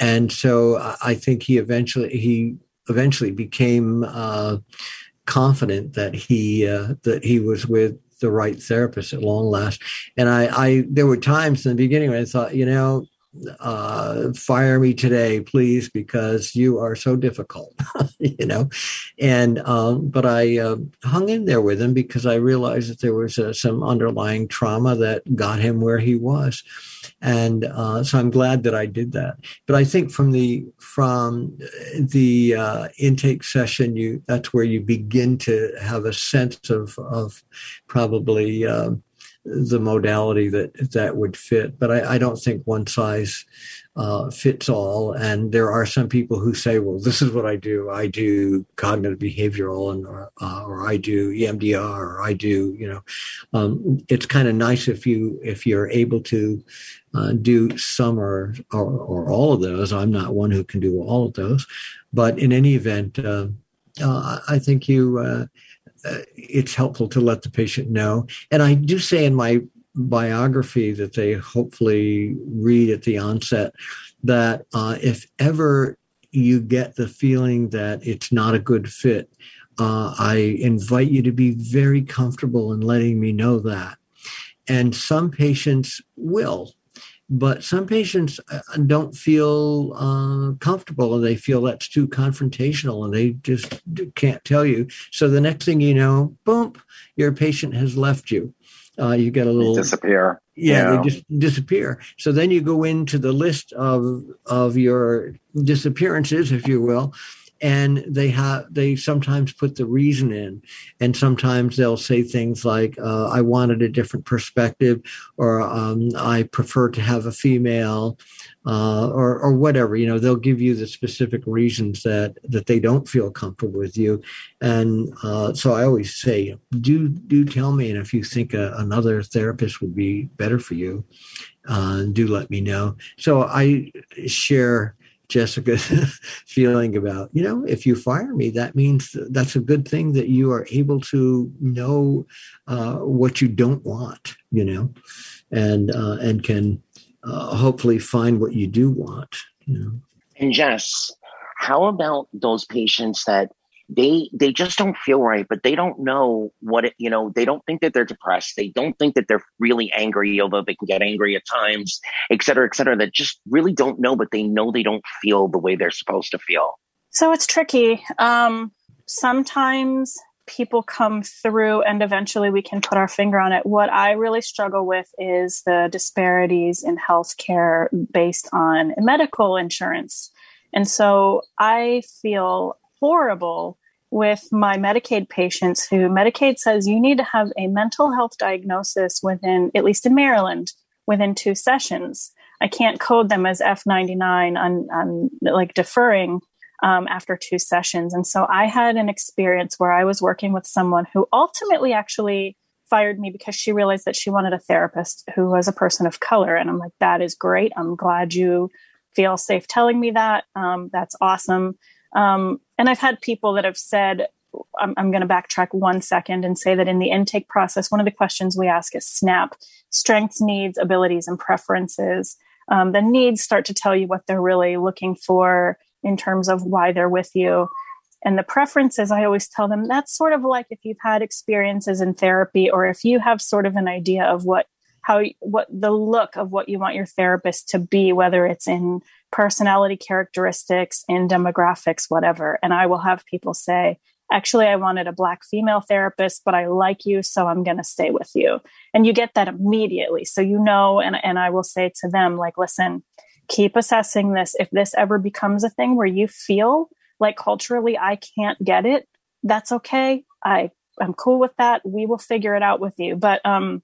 and so I think he eventually he eventually became uh, confident that he uh, that he was with the right therapist at long last. And I, I there were times in the beginning when I thought, you know, uh, fire me today, please, because you are so difficult, you know. And um, but I uh, hung in there with him because I realized that there was uh, some underlying trauma that got him where he was, and uh, so I'm glad that I did that. But I think from the from the uh, intake session, you that's where you begin to have a sense of of probably. Um, the modality that that would fit. But I, I don't think one size uh, fits all. And there are some people who say, "Well, this is what I do. I do cognitive behavioral, and or, uh, or I do EMDR, or I do." You know, um, it's kind of nice if you if you're able to uh, do some or, or, or all of those. I'm not one who can do all of those, but in any event, uh, uh, I think you uh, it's helpful to let the patient know. And I do say in my biography that they hopefully read at the onset that uh, if ever you get the feeling that it's not a good fit, uh, I invite you to be very comfortable in letting me know that. And some patients will but some patients uh, don't feel uh, comfortable and they feel that's too confrontational and they just can't tell you. So the next thing you know, boom, your patient has left you. Uh, you get a little disappear. Yeah, yeah, they just disappear. So then you go into the list of of your disappearances, if you will, and they have they sometimes put the reason in and sometimes they'll say things like uh, i wanted a different perspective or um, i prefer to have a female uh, or, or whatever you know they'll give you the specific reasons that that they don't feel comfortable with you. And uh, so i always say do do tell me and if you think a, another therapist would be better for you uh, do let me know. So i share Jessica's feeling about, you know, if you fire me, that means that's a good thing that you are able to know uh, what you don't want, you know, and uh, and can uh, hopefully find what you do want, you know. And Jess, how about those patients that they they just don't feel right but they don't know what it you know they don't think that they're depressed they don't think that they're really angry although they can get angry at times et cetera et cetera that just really don't know but they know they don't feel the way they're supposed to feel so it's tricky um sometimes people come through and eventually we can put our finger on it. What I really struggle with is the disparities in healthcare based on medical insurance. And so I feel horrible with my Medicaid patients who Medicaid says you need to have a mental health diagnosis within, at least in Maryland, within two sessions. I can't code them as F99 on, on like deferring um, after two sessions. And so I had an experience where I was working with someone who ultimately actually fired me because she realized that she wanted a therapist who was a person of color. And I'm like, that is great. I'm glad you feel safe telling me that. Um, that's awesome. Um, and I've had people that have said, I'm, I'm going to backtrack one second and say that in the intake process, one of the questions we ask is SNAP strengths, needs, abilities, and preferences. Um, the needs start to tell you what they're really looking for. in terms of why they're with you. And the preferences, I always tell them that's sort of like if you've had experiences in therapy or if you have sort of an idea of what how what the look of what you want your therapist to be whether it's in personality characteristics in demographics whatever. And i will have people say actually i wanted a black female therapist but i like you so i'm going to stay with you. And you get that immediately. So you know and, and i will say to them like listen keep assessing this. If this ever becomes a thing where you feel like culturally i can't get it that's okay. I i'm cool with that. We will figure it out with you. But um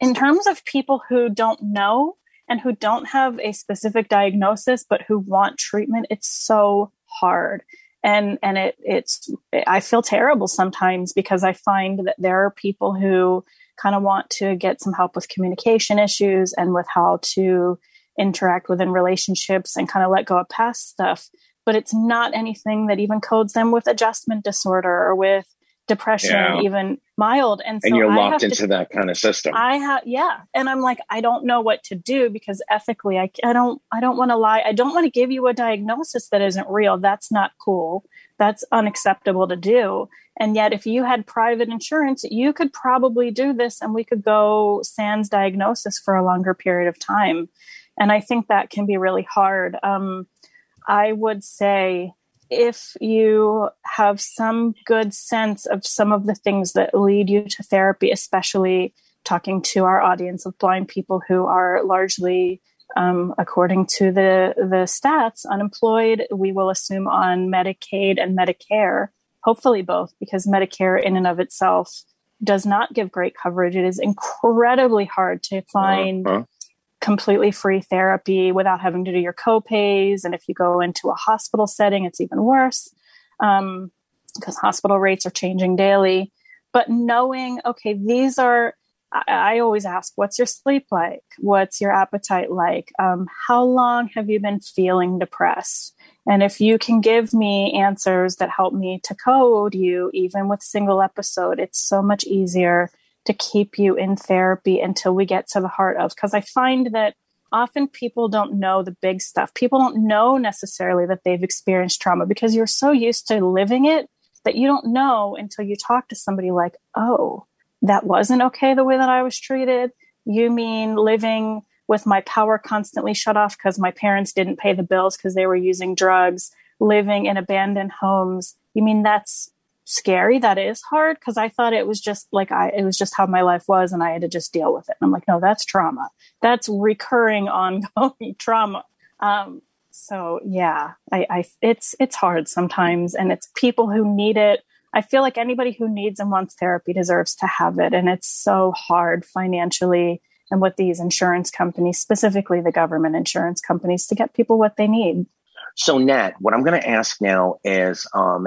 in terms of people who don't know and who don't have a specific diagnosis but who want treatment it's so hard. And and it it's i feel terrible sometimes because i find that there are people who kind of want to get some help with communication issues and with how to interact within relationships and kind of let go of past stuff. But it's not anything that even codes them with adjustment disorder or with depression, yeah. even mild. And so and you're locked into to, that kind of system. I have, yeah. And I'm like, I don't know what to do because ethically, I, I don't, I don't want to lie. I don't want to give you a diagnosis that isn't real. That's not cool. That's unacceptable to do. And yet, if you had private insurance, you could probably do this and we could go sans diagnosis for a longer period of time. And I think that can be really hard. Um, I would say if you have some good sense of some of the things that lead you to therapy, especially talking to our audience of blind people who are largely, um, according to the, the stats, unemployed, we will assume on Medicaid and Medicare, hopefully both, because Medicare in and of itself does not give great coverage. It is incredibly hard to find uh-huh completely free therapy without having to do your copays. And if you go into a hospital setting, it's even worse um, because hospital rates are changing daily. But knowing, okay, these are, I, I always ask, what's your sleep like? What's your appetite like? Um, how long have you been feeling depressed? And if you can give me answers that help me to code you, even with single episode, it's so much easier to keep you in therapy until we get to the heart of because i find that often people don't know the big stuff. People don't know necessarily that they've experienced trauma because you're so used to living it that you don't know until you talk to somebody like oh that wasn't okay the way that i was treated. You mean living with my power constantly shut off because my parents didn't pay the bills because they were using drugs living in abandoned homes. You mean that's scary. That is hard because i thought it was just like i it was just how my life was and i had to just deal with it. And i'm like no that's trauma. That's recurring ongoing trauma. Um so yeah I, I it's it's hard sometimes and it's people who need it. I feel like anybody who needs and wants therapy deserves to have it and it's so hard financially and with these insurance companies specifically the government insurance companies to get people what they need so, Nat, what I'm going to ask now is um,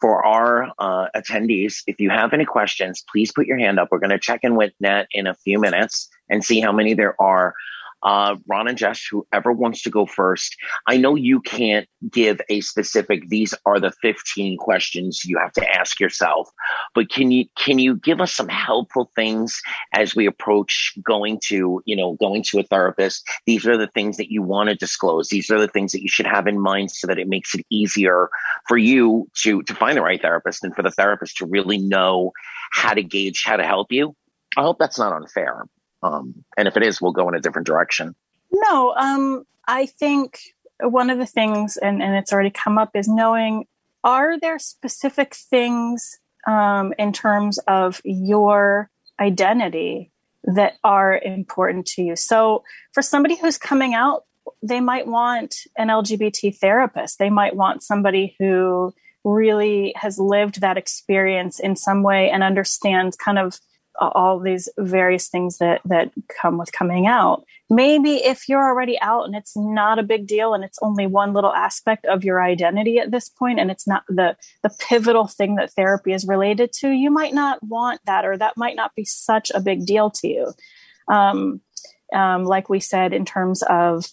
for our uh, attendees, if you have any questions, please put your hand up. We're going to check in with Nat in a few minutes and see how many there are uh, Ron and Jess, whoever wants to go first. I know you can't give a specific. These are the fifteen questions you have to ask yourself, but can you can you give us some helpful things as we approach going to you know going to a therapist? These are the things that you want to disclose. These are the things that you should have in mind so that it makes it easier for you to to find the right therapist and for the therapist to really know how to gauge how to help you. I hope that's not unfair. Um, and if it is, we'll go in a different direction. No, um, I think one of the things, and, and it's already come up, is knowing are there specific things um, in terms of your identity that are important to you? So, for somebody who's coming out, they might want an LGBT therapist. They might want somebody who really has lived that experience in some way and understands kind of all these various things that that come with coming out. Maybe if you're already out and it's not a big deal and it's only one little aspect of your identity at this point and it's not the the pivotal thing that therapy is related to you might not want that or that might not be such a big deal to you. Um, um, like we said in terms of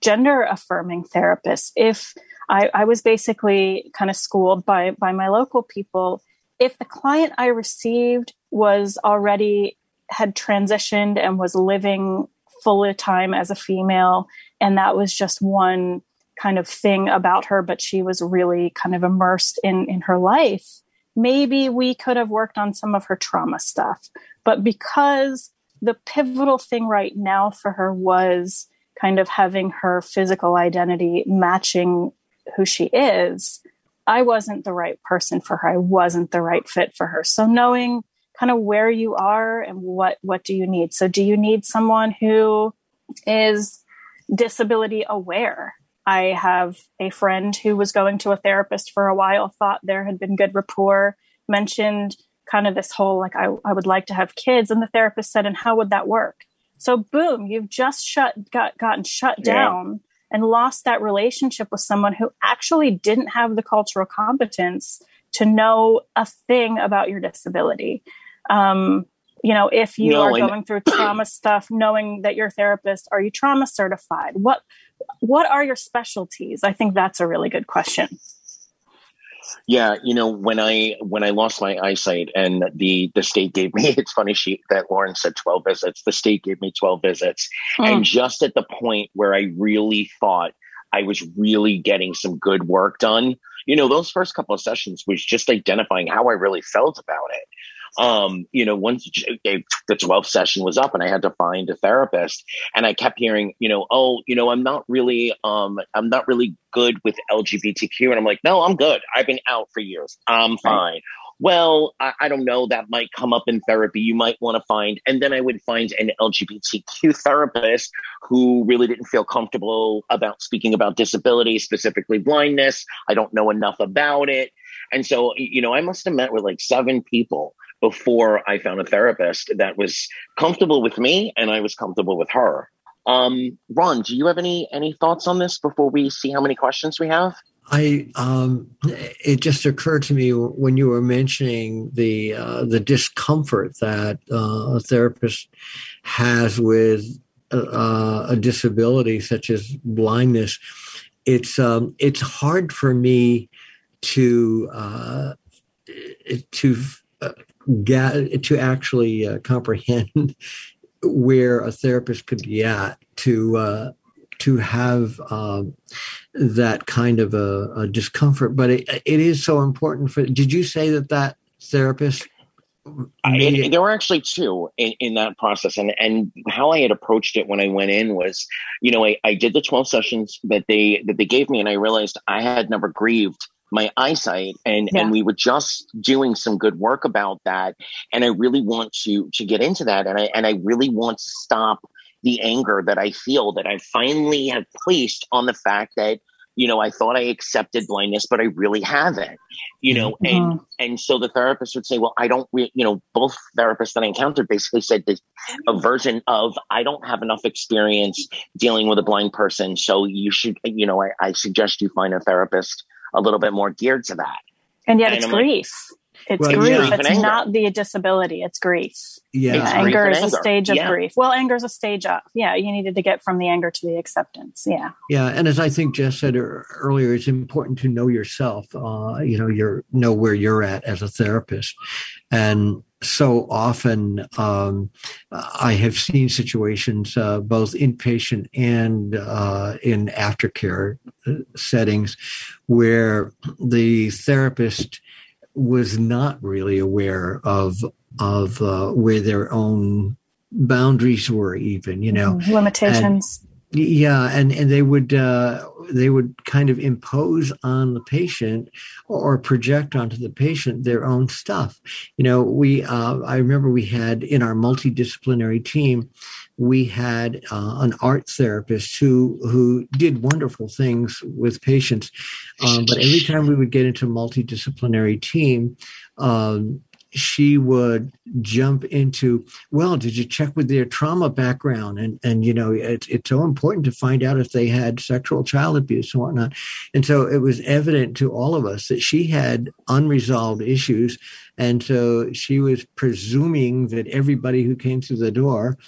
gender affirming therapists if I, I was basically kind of schooled by by my local people if the client I received was already had transitioned and was living full time as a female, and that was just one kind of thing about her, but she was really kind of immersed in in her life. Maybe we could have worked on some of her trauma stuff, but because the pivotal thing right now for her was kind of having her physical identity matching who she is, I wasn't the right person for her. I wasn't the right fit for her. So knowing kind of where you are and what what do you need? So do you need someone who is disability aware? I have a friend who was going to a therapist for a while, thought there had been good rapport, mentioned kind of this whole like I, I would like to have kids and the therapist said and how would that work so boom you've just shut got gotten shut down and lost that relationship with someone who actually didn't have the cultural competence to know a thing about your disability. Um, you know if you are going through trauma stuff knowing that your therapist are you trauma certified? What what are your specialties? I think that's a really good question yeah, you know, when I when I lost my eyesight and the the state gave me it's funny she that Lauren said 12 visits. The state gave me 12 visits. Mm. And just at the point where I really thought I was really getting some good work done, you know, those first couple of sessions was just identifying how I really felt about it um, you know, once the 12th session was up and I had to find a therapist and I kept hearing, you know, oh, you know, I'm not really, um, I'm not really good with LGBTQ. And I'm like, no, I'm good. I've been out for years. I'm fine. Well, I, I don't know. That might come up in therapy. You might want to find, and then I would find an LGBTQ therapist who really didn't feel comfortable about speaking about disability, specifically blindness. I don't know enough about it. And so, you know, I must have met with like seven people before I found a therapist that was comfortable with me and I was comfortable with her. Um, Ron, do you have any any thoughts on this before we see how many questions we have? I um, it just occurred to me when you were mentioning the uh, the discomfort that uh, a therapist has with uh, a disability such as blindness. It's um, it's hard for me to uh, to uh, get to actually uh, comprehend where a therapist could be at to uh, to have um, that kind of a, a discomfort. But it, it is so important for. Did you say that that therapist? I, there were actually two in, in that process, and and how I had approached it when I went in was, you know, I, I did the twelve sessions that they that they gave me, and I realized I had never grieved my eyesight and yeah. and we were just doing some good work about that and i really want to to get into that and i and i really want to stop the anger that i feel that i finally have placed on the fact that you know i thought i accepted blindness but i really haven't you know mm-hmm. and and so the therapist would say well i don't re-, you know both therapists that i encountered basically said this a version of i don't have enough experience dealing with a blind person so you should you know i, I suggest you find a therapist a little bit more geared to that. And yet and it's I'm grief. Like, it's well, grief. Yeah. It's not the disability. It's grief. Yeah. yeah anger is anger. a stage of yeah. grief. Well, anger is a stage of. Yeah. You needed to get from the anger to the acceptance. Yeah. Yeah. And as I think Jess said earlier, it's important to know yourself. Uh, you know, you know where you're at as a therapist. And so often um, I have seen situations, uh, both inpatient and uh, in aftercare uh, settings, where the therapist was not really aware of of uh, where their own boundaries were, even you know mm-hmm. limitations. Yeah, and and they would uh, they would kind of impose on the patient or project onto the patient their own stuff. You know, we uh, I remember we had in our multidisciplinary team, we had uh, an art therapist who who did wonderful things with patients, um, but every time we would get into multidisciplinary team. Um, she would jump into, well, did you check with their trauma background? And and you know, it's it's so important to find out if they had sexual child abuse and whatnot. And so it was evident to all of us that she had unresolved issues. And so she was presuming that everybody who came through the door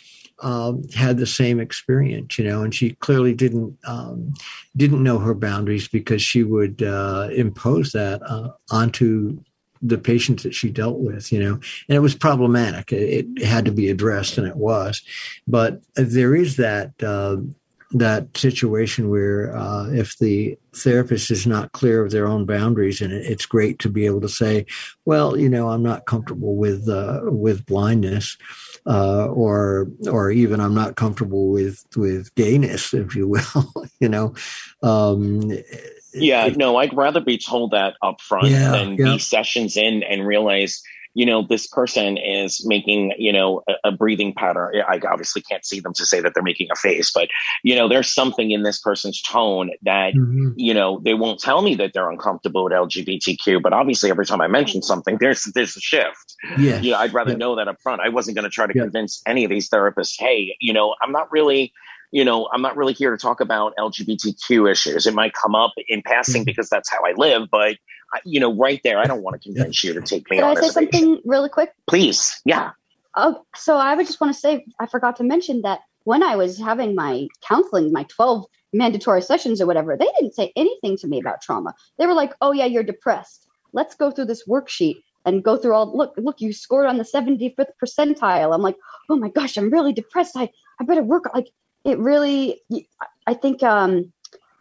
um, had the same experience, you know, and she clearly didn't um, didn't know her boundaries because she would uh, impose that uh, onto the patients that she dealt with, you know, and it was problematic. It, it had to be addressed, and it was. But there is that uh, that situation where uh, if the therapist is not clear of their own boundaries, and it's great to be able to say, "Well, you know, I'm not comfortable with uh, with blindness." Uh, or or even I'm not comfortable with with gayness, if you will. you know, um, yeah, it, no, I'd rather be told that up front yeah, than yeah. be sessions in and realize you know, this person is making, you know, a, a, breathing pattern. I obviously can't see them to say that they're making a face, but, you know, there's something in this person's tone that, mm-hmm. you know, they won't tell me that they're uncomfortable with LGBTQ, but obviously every time I mention something, there's, there's a shift. Yeah. You know, I'd rather yeah. know that up front. I wasn't going to try to convince any of these therapists, hey, you know, I'm not really, you know, I'm not really here to talk about LGBTQ issues. It might come up in passing mm-hmm. because that's how I live, but you know, right there, I don't want to convince you to take me Can on. I say something really quick? Please. Yeah. Oh, so I would just want to say, I forgot to mention that when I was having my counseling, my 12 mandatory sessions or whatever, they didn't say anything to me about trauma. They were like, oh, yeah, you're depressed. Let's go through this worksheet and go through all look look you scored on the 75th percentile i'm like oh my gosh i'm really depressed i i better work like it really i think um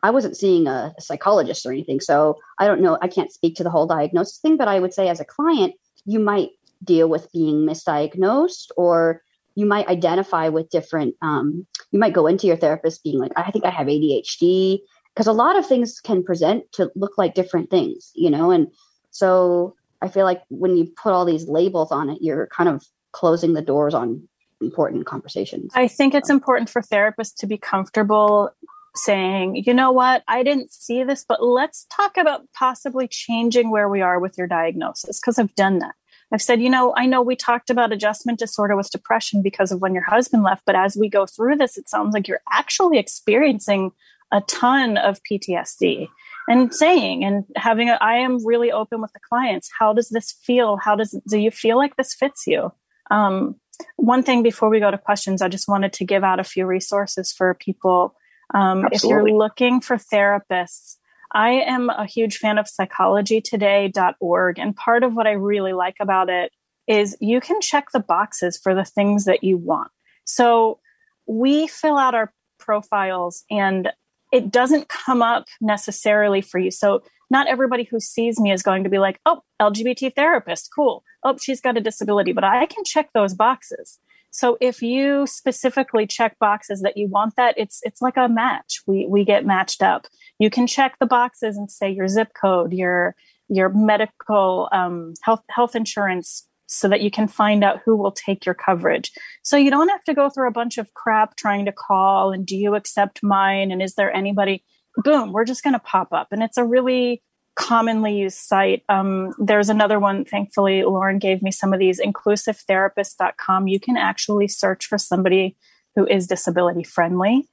I wasn't seeing a, psychologist or anything. So I don't know. I can't speak to the whole diagnosis thing, but I would say as a client, you might deal with being misdiagnosed or you might identify with different, um, you might go into your therapist being like, I think I have ADHD because a lot of things can present to look like different things, you know? And so I feel like when you put all these labels on it, you're kind of closing the doors on important conversations. I think it's important for therapists to be comfortable saying, you know what, I didn't see this, but let's talk about possibly changing where we are with your diagnosis because I've done that. I've said, you know, I know we talked about adjustment disorder with depression because of when your husband left, but as we go through this, it sounds like you're actually experiencing a ton of PTSD and saying and having a, I am really open with the clients. How does this feel? How does, do you feel like this fits you? Um, one thing before we go to questions, I just wanted to give out a few resources for people um, if you're looking for therapists, I am a huge fan of psychologytoday.org. And part of what I really like about it is you can check the boxes for the things that you want. So we fill out our profiles and it doesn't come up necessarily for you. So not everybody who sees me is going to be like, oh, LGBT therapist, cool. Oh, she's got a disability, but I can check those boxes. So if you specifically check boxes that you want that, it's it's like a match. We we get matched up. You can check the boxes and say your zip code, your your medical um, health health insurance so that you can find out who will take your coverage. So you don't have to go through a bunch of crap trying to call and do you accept mine and is there anybody boom, we're just going to pop up. And it's a really commonly used site. Um, there's another one, thankfully, Lauren gave me some of these, inclusivetherapist.com. You can actually search for somebody who is disability friendly.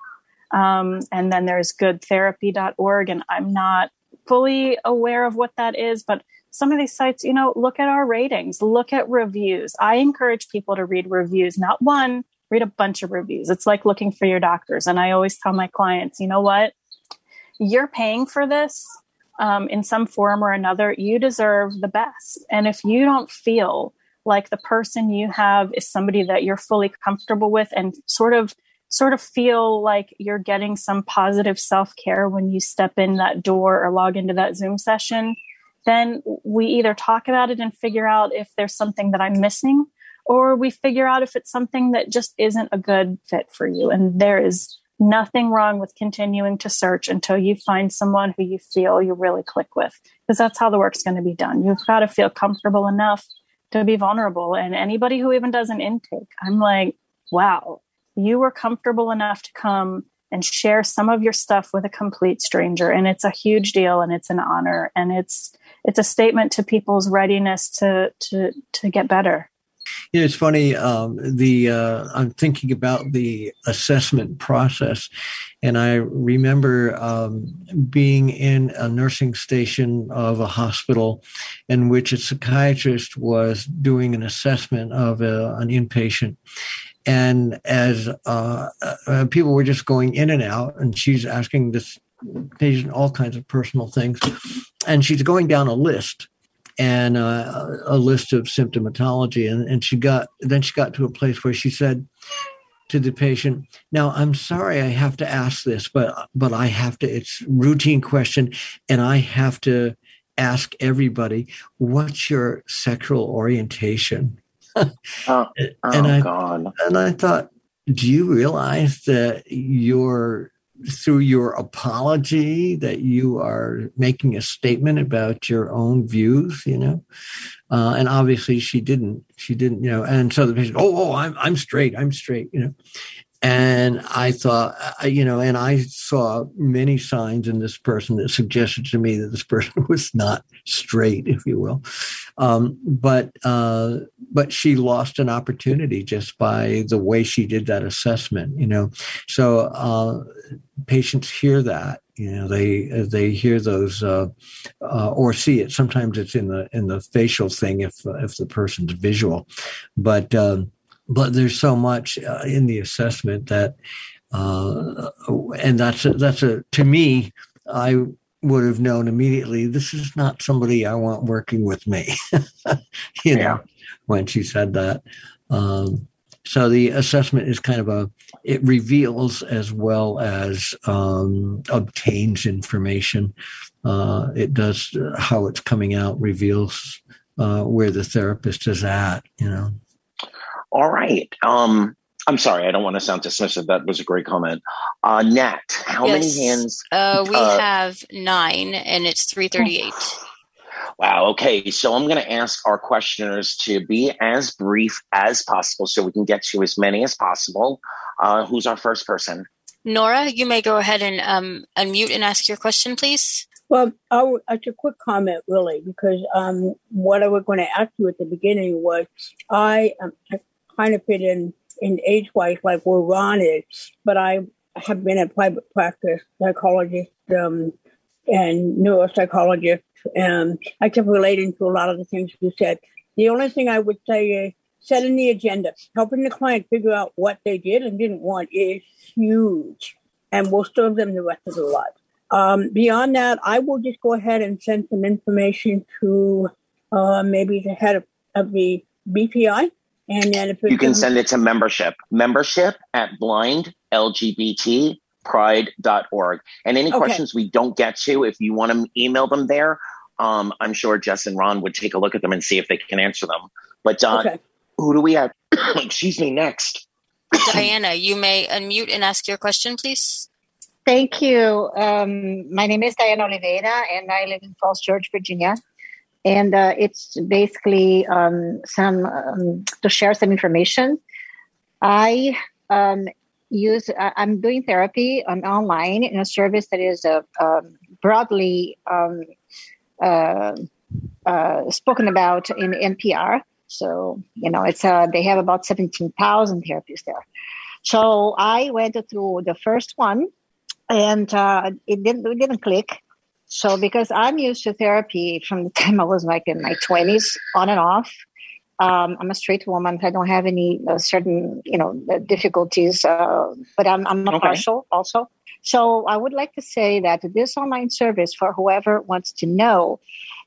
Um, and then there's goodtherapy.org. And I'm not fully aware of what that is, but some of these sites, you know, look at our ratings, look at reviews. I encourage people to read reviews, not one, read a bunch of reviews. It's like looking for your doctors. And I always tell my clients, you know what? You're paying for this um, in some form or another, you deserve the best. And if you don't feel like the person you have is somebody that you're fully comfortable with and sort of sort of feel like you're getting some positive self-care when you step in that door or log into that Zoom session, then we either talk about it and figure out if there's something that I'm missing or we figure out if it's something that just isn't a good fit for you. And there is nothing wrong with continuing to search until you find someone who you feel you really click with because that's how the work's going to be done you've got to feel comfortable enough to be vulnerable and anybody who even does an intake i'm like wow you were comfortable enough to come and share some of your stuff with a complete stranger. And it's a huge deal and it's an honor. And it's it's a statement to people's readiness to to to get better. You know, it's funny. Um, the uh, I'm thinking about the assessment process, and I remember um, being in a nursing station of a hospital, in which a psychiatrist was doing an assessment of a, an inpatient, and as uh, uh, people were just going in and out, and she's asking this patient all kinds of personal things, and she's going down a list and uh, a list of symptomatology. And, and she got then she got to a place where she said, to the patient, now I'm sorry I have to ask this, but but I have to. It's routine question, and I have to ask everybody, what's your sexual orientation? oh, oh and I, God. And I thought, do you realize that you're through your apology that you are making a statement about your own views, you know? Uh, and obviously she didn't, she didn't, you know, and so the patient, oh, oh, I'm, I'm straight, I'm straight, you know? And I thought, you know, and I saw many signs in this person that suggested to me that this person was not straight, if you will. Um, but uh, but she lost an opportunity just by the way she did that assessment, you know. So uh, patients hear that, you know, they they hear those uh, uh or see it. Sometimes it's in the in the facial thing if if the person's visual, but. Um, but there's so much uh, in the assessment that uh, and that's a, that's a to me i would have known immediately this is not somebody i want working with me you know when she said that. Um, so the assessment is kind of a it reveals as well as um, obtains information. Uh, it does uh, how it's coming out reveals uh, where the therapist is at you know all right. Um, I'm sorry, I don't want to sound dismissive. That was a great comment. Uh, Nat, how yes. many hands? Uh, we uh, have nine, and it's 338. Wow. Okay. So I'm going to ask our questioners to be as brief as possible so we can get to as many as possible. Uh, who's our first person? Nora, you may go ahead and um, unmute and ask your question, please. Well, I'll, it's a quick comment, really, because um, what I was going to ask you at the beginning was I, um, kind of fit in in age wise like where Ron is, but I have been a private practice psychologist um, and neuropsychologist, and I kept relating to a lot of the things you said. The only thing I would say is setting the agenda, helping the client figure out what they did and didn't want is huge, and will serve them the rest of their lives. Um, beyond that, I will just go ahead and send some information to uh, maybe the head of, of the BPI and then you can send it to membership, membership at blind LGBT blindlgbtpride.org. And any okay. questions we don't get to, if you want to email them there, um, I'm sure Jess and Ron would take a look at them and see if they can answer them. But uh, okay. who do we have? Excuse me, next. Diana, you may unmute and ask your question, please. Thank you. Um, my name is Diana Oliveira, and I live in Falls Church, Virginia and uh, it's basically um, some um, to share some information. I um, use I'm doing therapy um, online in a service that is uh, um, broadly um, uh, uh, spoken about in NPR. So you know, it's uh, they have about seventeen thousand therapists there. So I went through the first one, and uh, it didn't it didn't click so because I'm used to therapy from the time I was like in my 20s, on and off. Um, I'm a straight woman. I don't have any uh, certain, you know, difficulties, uh, but I'm, I'm a okay. partial also. So I would like to say that this online service for whoever wants to know,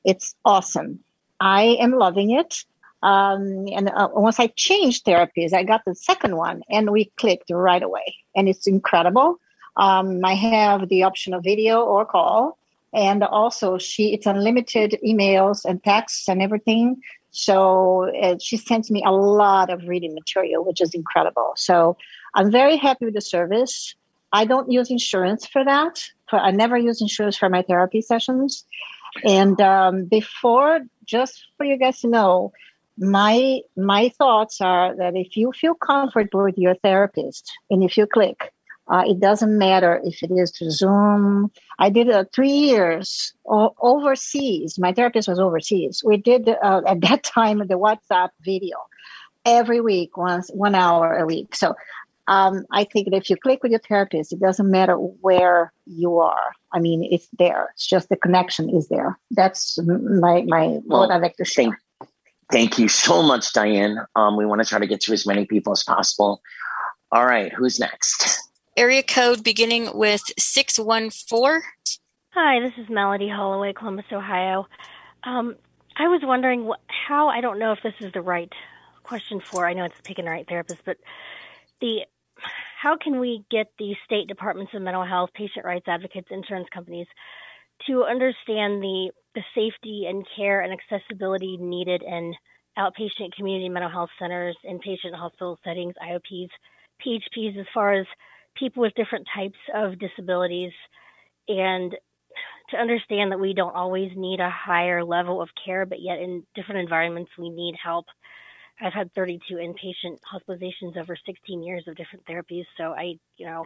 it's awesome. I am loving it. Um, and uh, once I changed therapies, I got the second one and we clicked right away and it's incredible. Um, I have the option of video or call and also she it's unlimited emails and texts and everything. So uh, she sends me a lot of reading material which is incredible. So i'm very happy with the service. I don't use insurance for that for, i never use insurance for my therapy sessions. And um, before just for you guys to know my my thoughts are that if you feel comfortable with your therapist and if you click uh, it doesn't matter if it is to Zoom. I did uh, three years overseas. My therapist was overseas. We did uh, at that time the WhatsApp video every week, once one hour a week. So um, I think that if you click with your therapist, it doesn't matter where you are. I mean, it's there. It's just the connection is there. That's my my well, what I like to say. Thank you so much, Diane. Um, we want to try to get to as many people as possible. All right, who's next? Area code beginning with 614. Hi, this is Melody Holloway, Columbus, Ohio. Um, I was wondering how, I don't know if this is the right question for, I know it's picking the right therapist, but the how can we get the state departments of mental health, patient rights advocates, insurance companies to understand the the safety and care and accessibility needed in outpatient community mental health centers, inpatient hospital settings, IOPs, PHPs, as far as people with different types of disabilities, and to understand that we don't always need a higher level of care, but yet in different environments we need help. I've had 32 inpatient hospitalizations over 16 years of different therapies, so I, you know,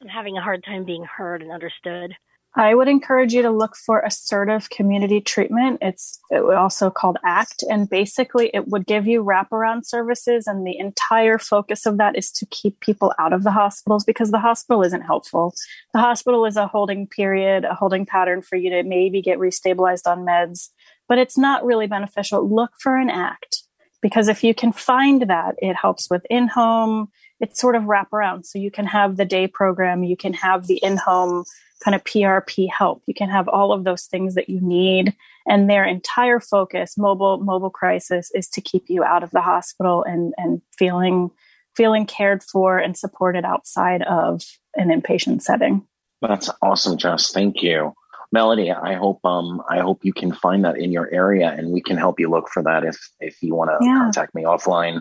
I'm having a hard time being heard and understood. I would encourage you to look for assertive community treatment. It's also called ACT, and basically it would give you wraparound services. And the entire focus of that is to keep people out of the hospitals because the hospital isn't helpful. The hospital is a holding period, a holding pattern for you to maybe get restabilized on meds, but it's not really beneficial. Look for an ACT because if you can find that, it helps with in home. It's sort of wraparound. So you can have the day program, you can have the in home kind of PRP help. You can have all of those things that you need. And their entire focus, mobile mobile crisis, is to keep you out of the hospital and and feeling feeling cared for and supported outside of an inpatient setting. That's awesome, Jess. Thank you. Melody, I hope um I hope you can find that in your area and we can help you look for that if if you want to yeah. contact me offline.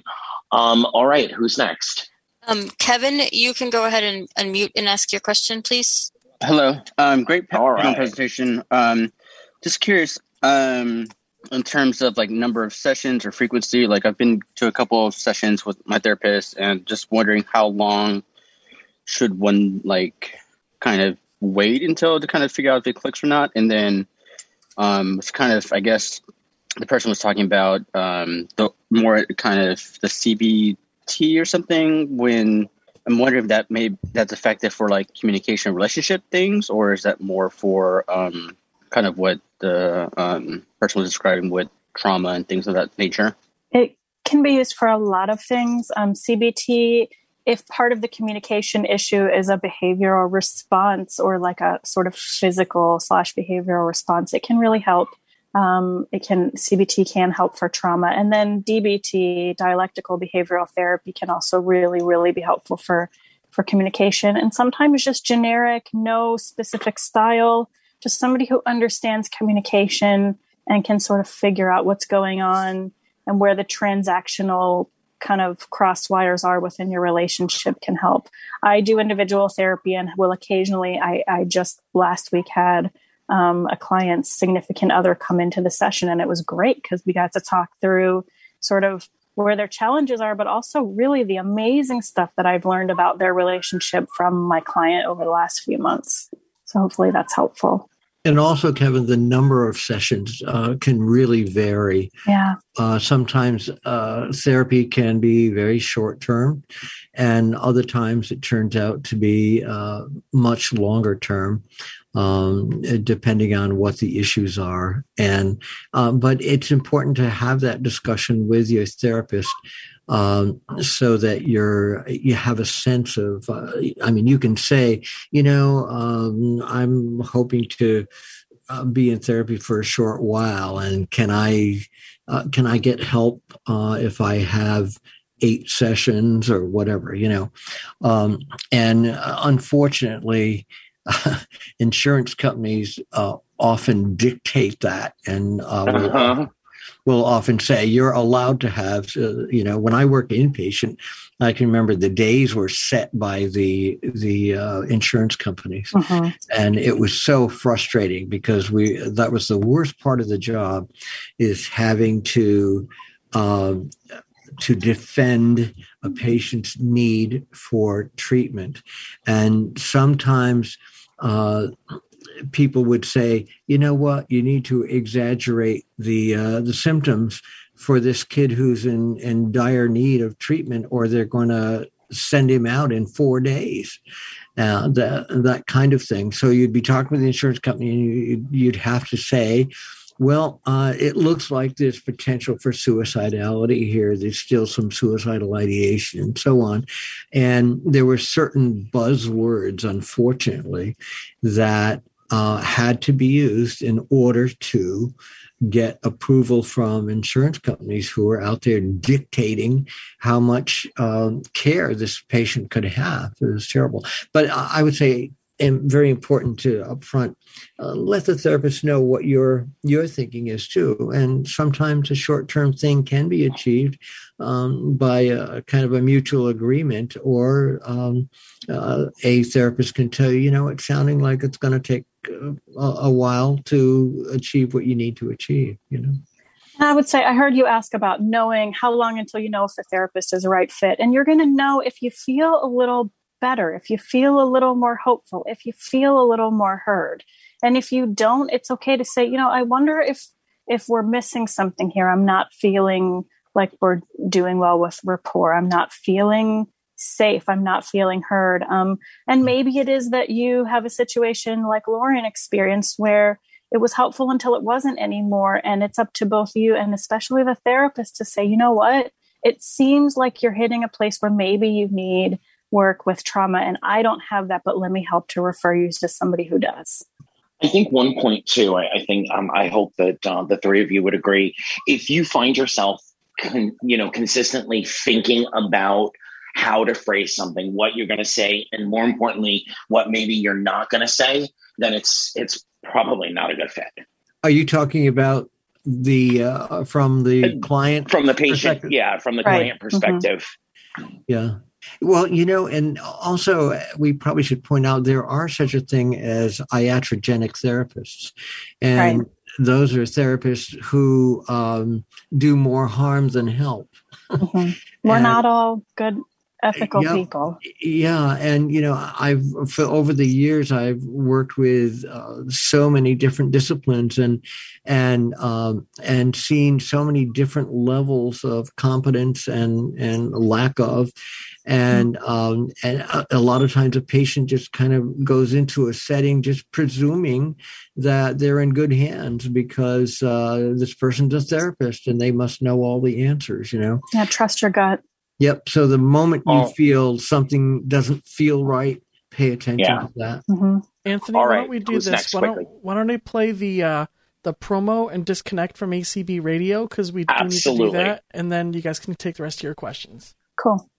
Um all right, who's next? Um Kevin, you can go ahead and unmute and ask your question, please. Hello. Um, great panel right. presentation. Um, just curious, um, in terms of like number of sessions or frequency, like I've been to a couple of sessions with my therapist and just wondering how long should one like kind of wait until to kind of figure out if it clicks or not. And then um, it's kind of, I guess the person was talking about um, the more kind of the Or something when I'm wondering if that may that's effective for like communication relationship things, or is that more for um, kind of what the um, person was describing with trauma and things of that nature? It can be used for a lot of things. Um, CBT, if part of the communication issue is a behavioral response or like a sort of physical slash behavioral response, it can really help. Um, it can CBT can help for trauma, and then DBT, dialectical behavioral therapy, can also really, really be helpful for for communication. And sometimes just generic, no specific style, just somebody who understands communication and can sort of figure out what's going on and where the transactional kind of cross wires are within your relationship can help. I do individual therapy and will occasionally. I, I just last week had um, a client's significant other come into the session, and it was great because we got to talk through sort of where their challenges are, but also really the amazing stuff that I've learned about their relationship from my client over the last few months. So hopefully that's helpful. And also, Kevin, the number of sessions uh, can really vary. Yeah. Uh, sometimes uh, therapy can be very short term, and other times it turns out to be uh, much longer term um, depending on what the issues are. And um, but it's important to have that discussion with your therapist um, so that you're you have a sense of. Uh, I mean, you can say, you know, um, I'm hoping to. Uh, be in therapy for a short while, and can I uh, can I get help uh, if I have eight sessions or whatever, you know. Um, and uh, unfortunately, insurance companies uh, often dictate that and uh, will, uh-huh. will, often say you're allowed to have uh, you know when i worked inpatient i can remember the days were set by the the uh, insurance companies uh-huh. and it was so frustrating because we that was the worst part of the job is having to um, to defend a patient's need for treatment. And sometimes uh, people would say, you know what, you need to exaggerate the uh, the symptoms for this kid who's in, in dire need of treatment, or they're going to send him out in four days. Uh, that that kind of thing. So you'd be talking with the insurance company, and you'd, you'd have to say, well, uh, it looks like there's potential for suicidality here. There's still some suicidal ideation and so on. And there were certain buzzwords, unfortunately, that uh, had to be used in order to get approval from insurance companies who are out there dictating how much um, care this patient could have. It was terrible. But I would say, and very important to upfront, uh, let the therapist know what your your thinking is too. And sometimes a short term thing can be achieved um, by a kind of a mutual agreement, or um, uh, a therapist can tell you, you know, it's sounding like it's going to take a, a while to achieve what you need to achieve. You know. I would say I heard you ask about knowing how long until you know if the therapist is a right fit. And you're going to know if you feel a little better, if you feel a little more hopeful, if you feel a little more heard. And if you don't, it's okay to say, you know, I wonder if if we're missing something here. I'm not feeling like we're doing well with rapport. I'm not feeling safe. I'm not feeling heard. Um, and maybe it is that you have a situation like Lauren experienced where it was helpful until it wasn't anymore. And it's up to both you and especially the therapist to say, you know what? It seems like you're hitting a place where maybe you need work with trauma. And I don't have that, but let me help to refer you to somebody who does. I think one point too. I, I think um, I hope that uh, the three of you would agree. If you find yourself, con- you know, consistently thinking about how to phrase something, what you're going to say, and more importantly, what maybe you're not going to say, then it's it's probably not a good fit. Are you talking about the uh, from the client from the patient? Yeah, from the right. client mm-hmm. perspective. Mm-hmm. Yeah. Well, you know, and also we probably should point out there are such a thing as iatrogenic therapists, and right. those are therapists who um, do more harm than help. Mm-hmm. We're and, not all good ethical yeah, people. Yeah, and you know, I've for over the years I've worked with uh, so many different disciplines and and um, and seen so many different levels of competence and and lack of. And um, and a, a lot of times a patient just kind of goes into a setting just presuming that they're in good hands because uh, this person's a therapist and they must know all the answers. You know. Yeah, trust your gut. Yep. So the moment you oh. feel something doesn't feel right, pay attention yeah. to that. Mm-hmm. Anthony, why don't we do Who's this? Why don't, why don't I play the uh, the promo and disconnect from ACB Radio because we do need to do that, and then you guys can take the rest of your questions. Cool.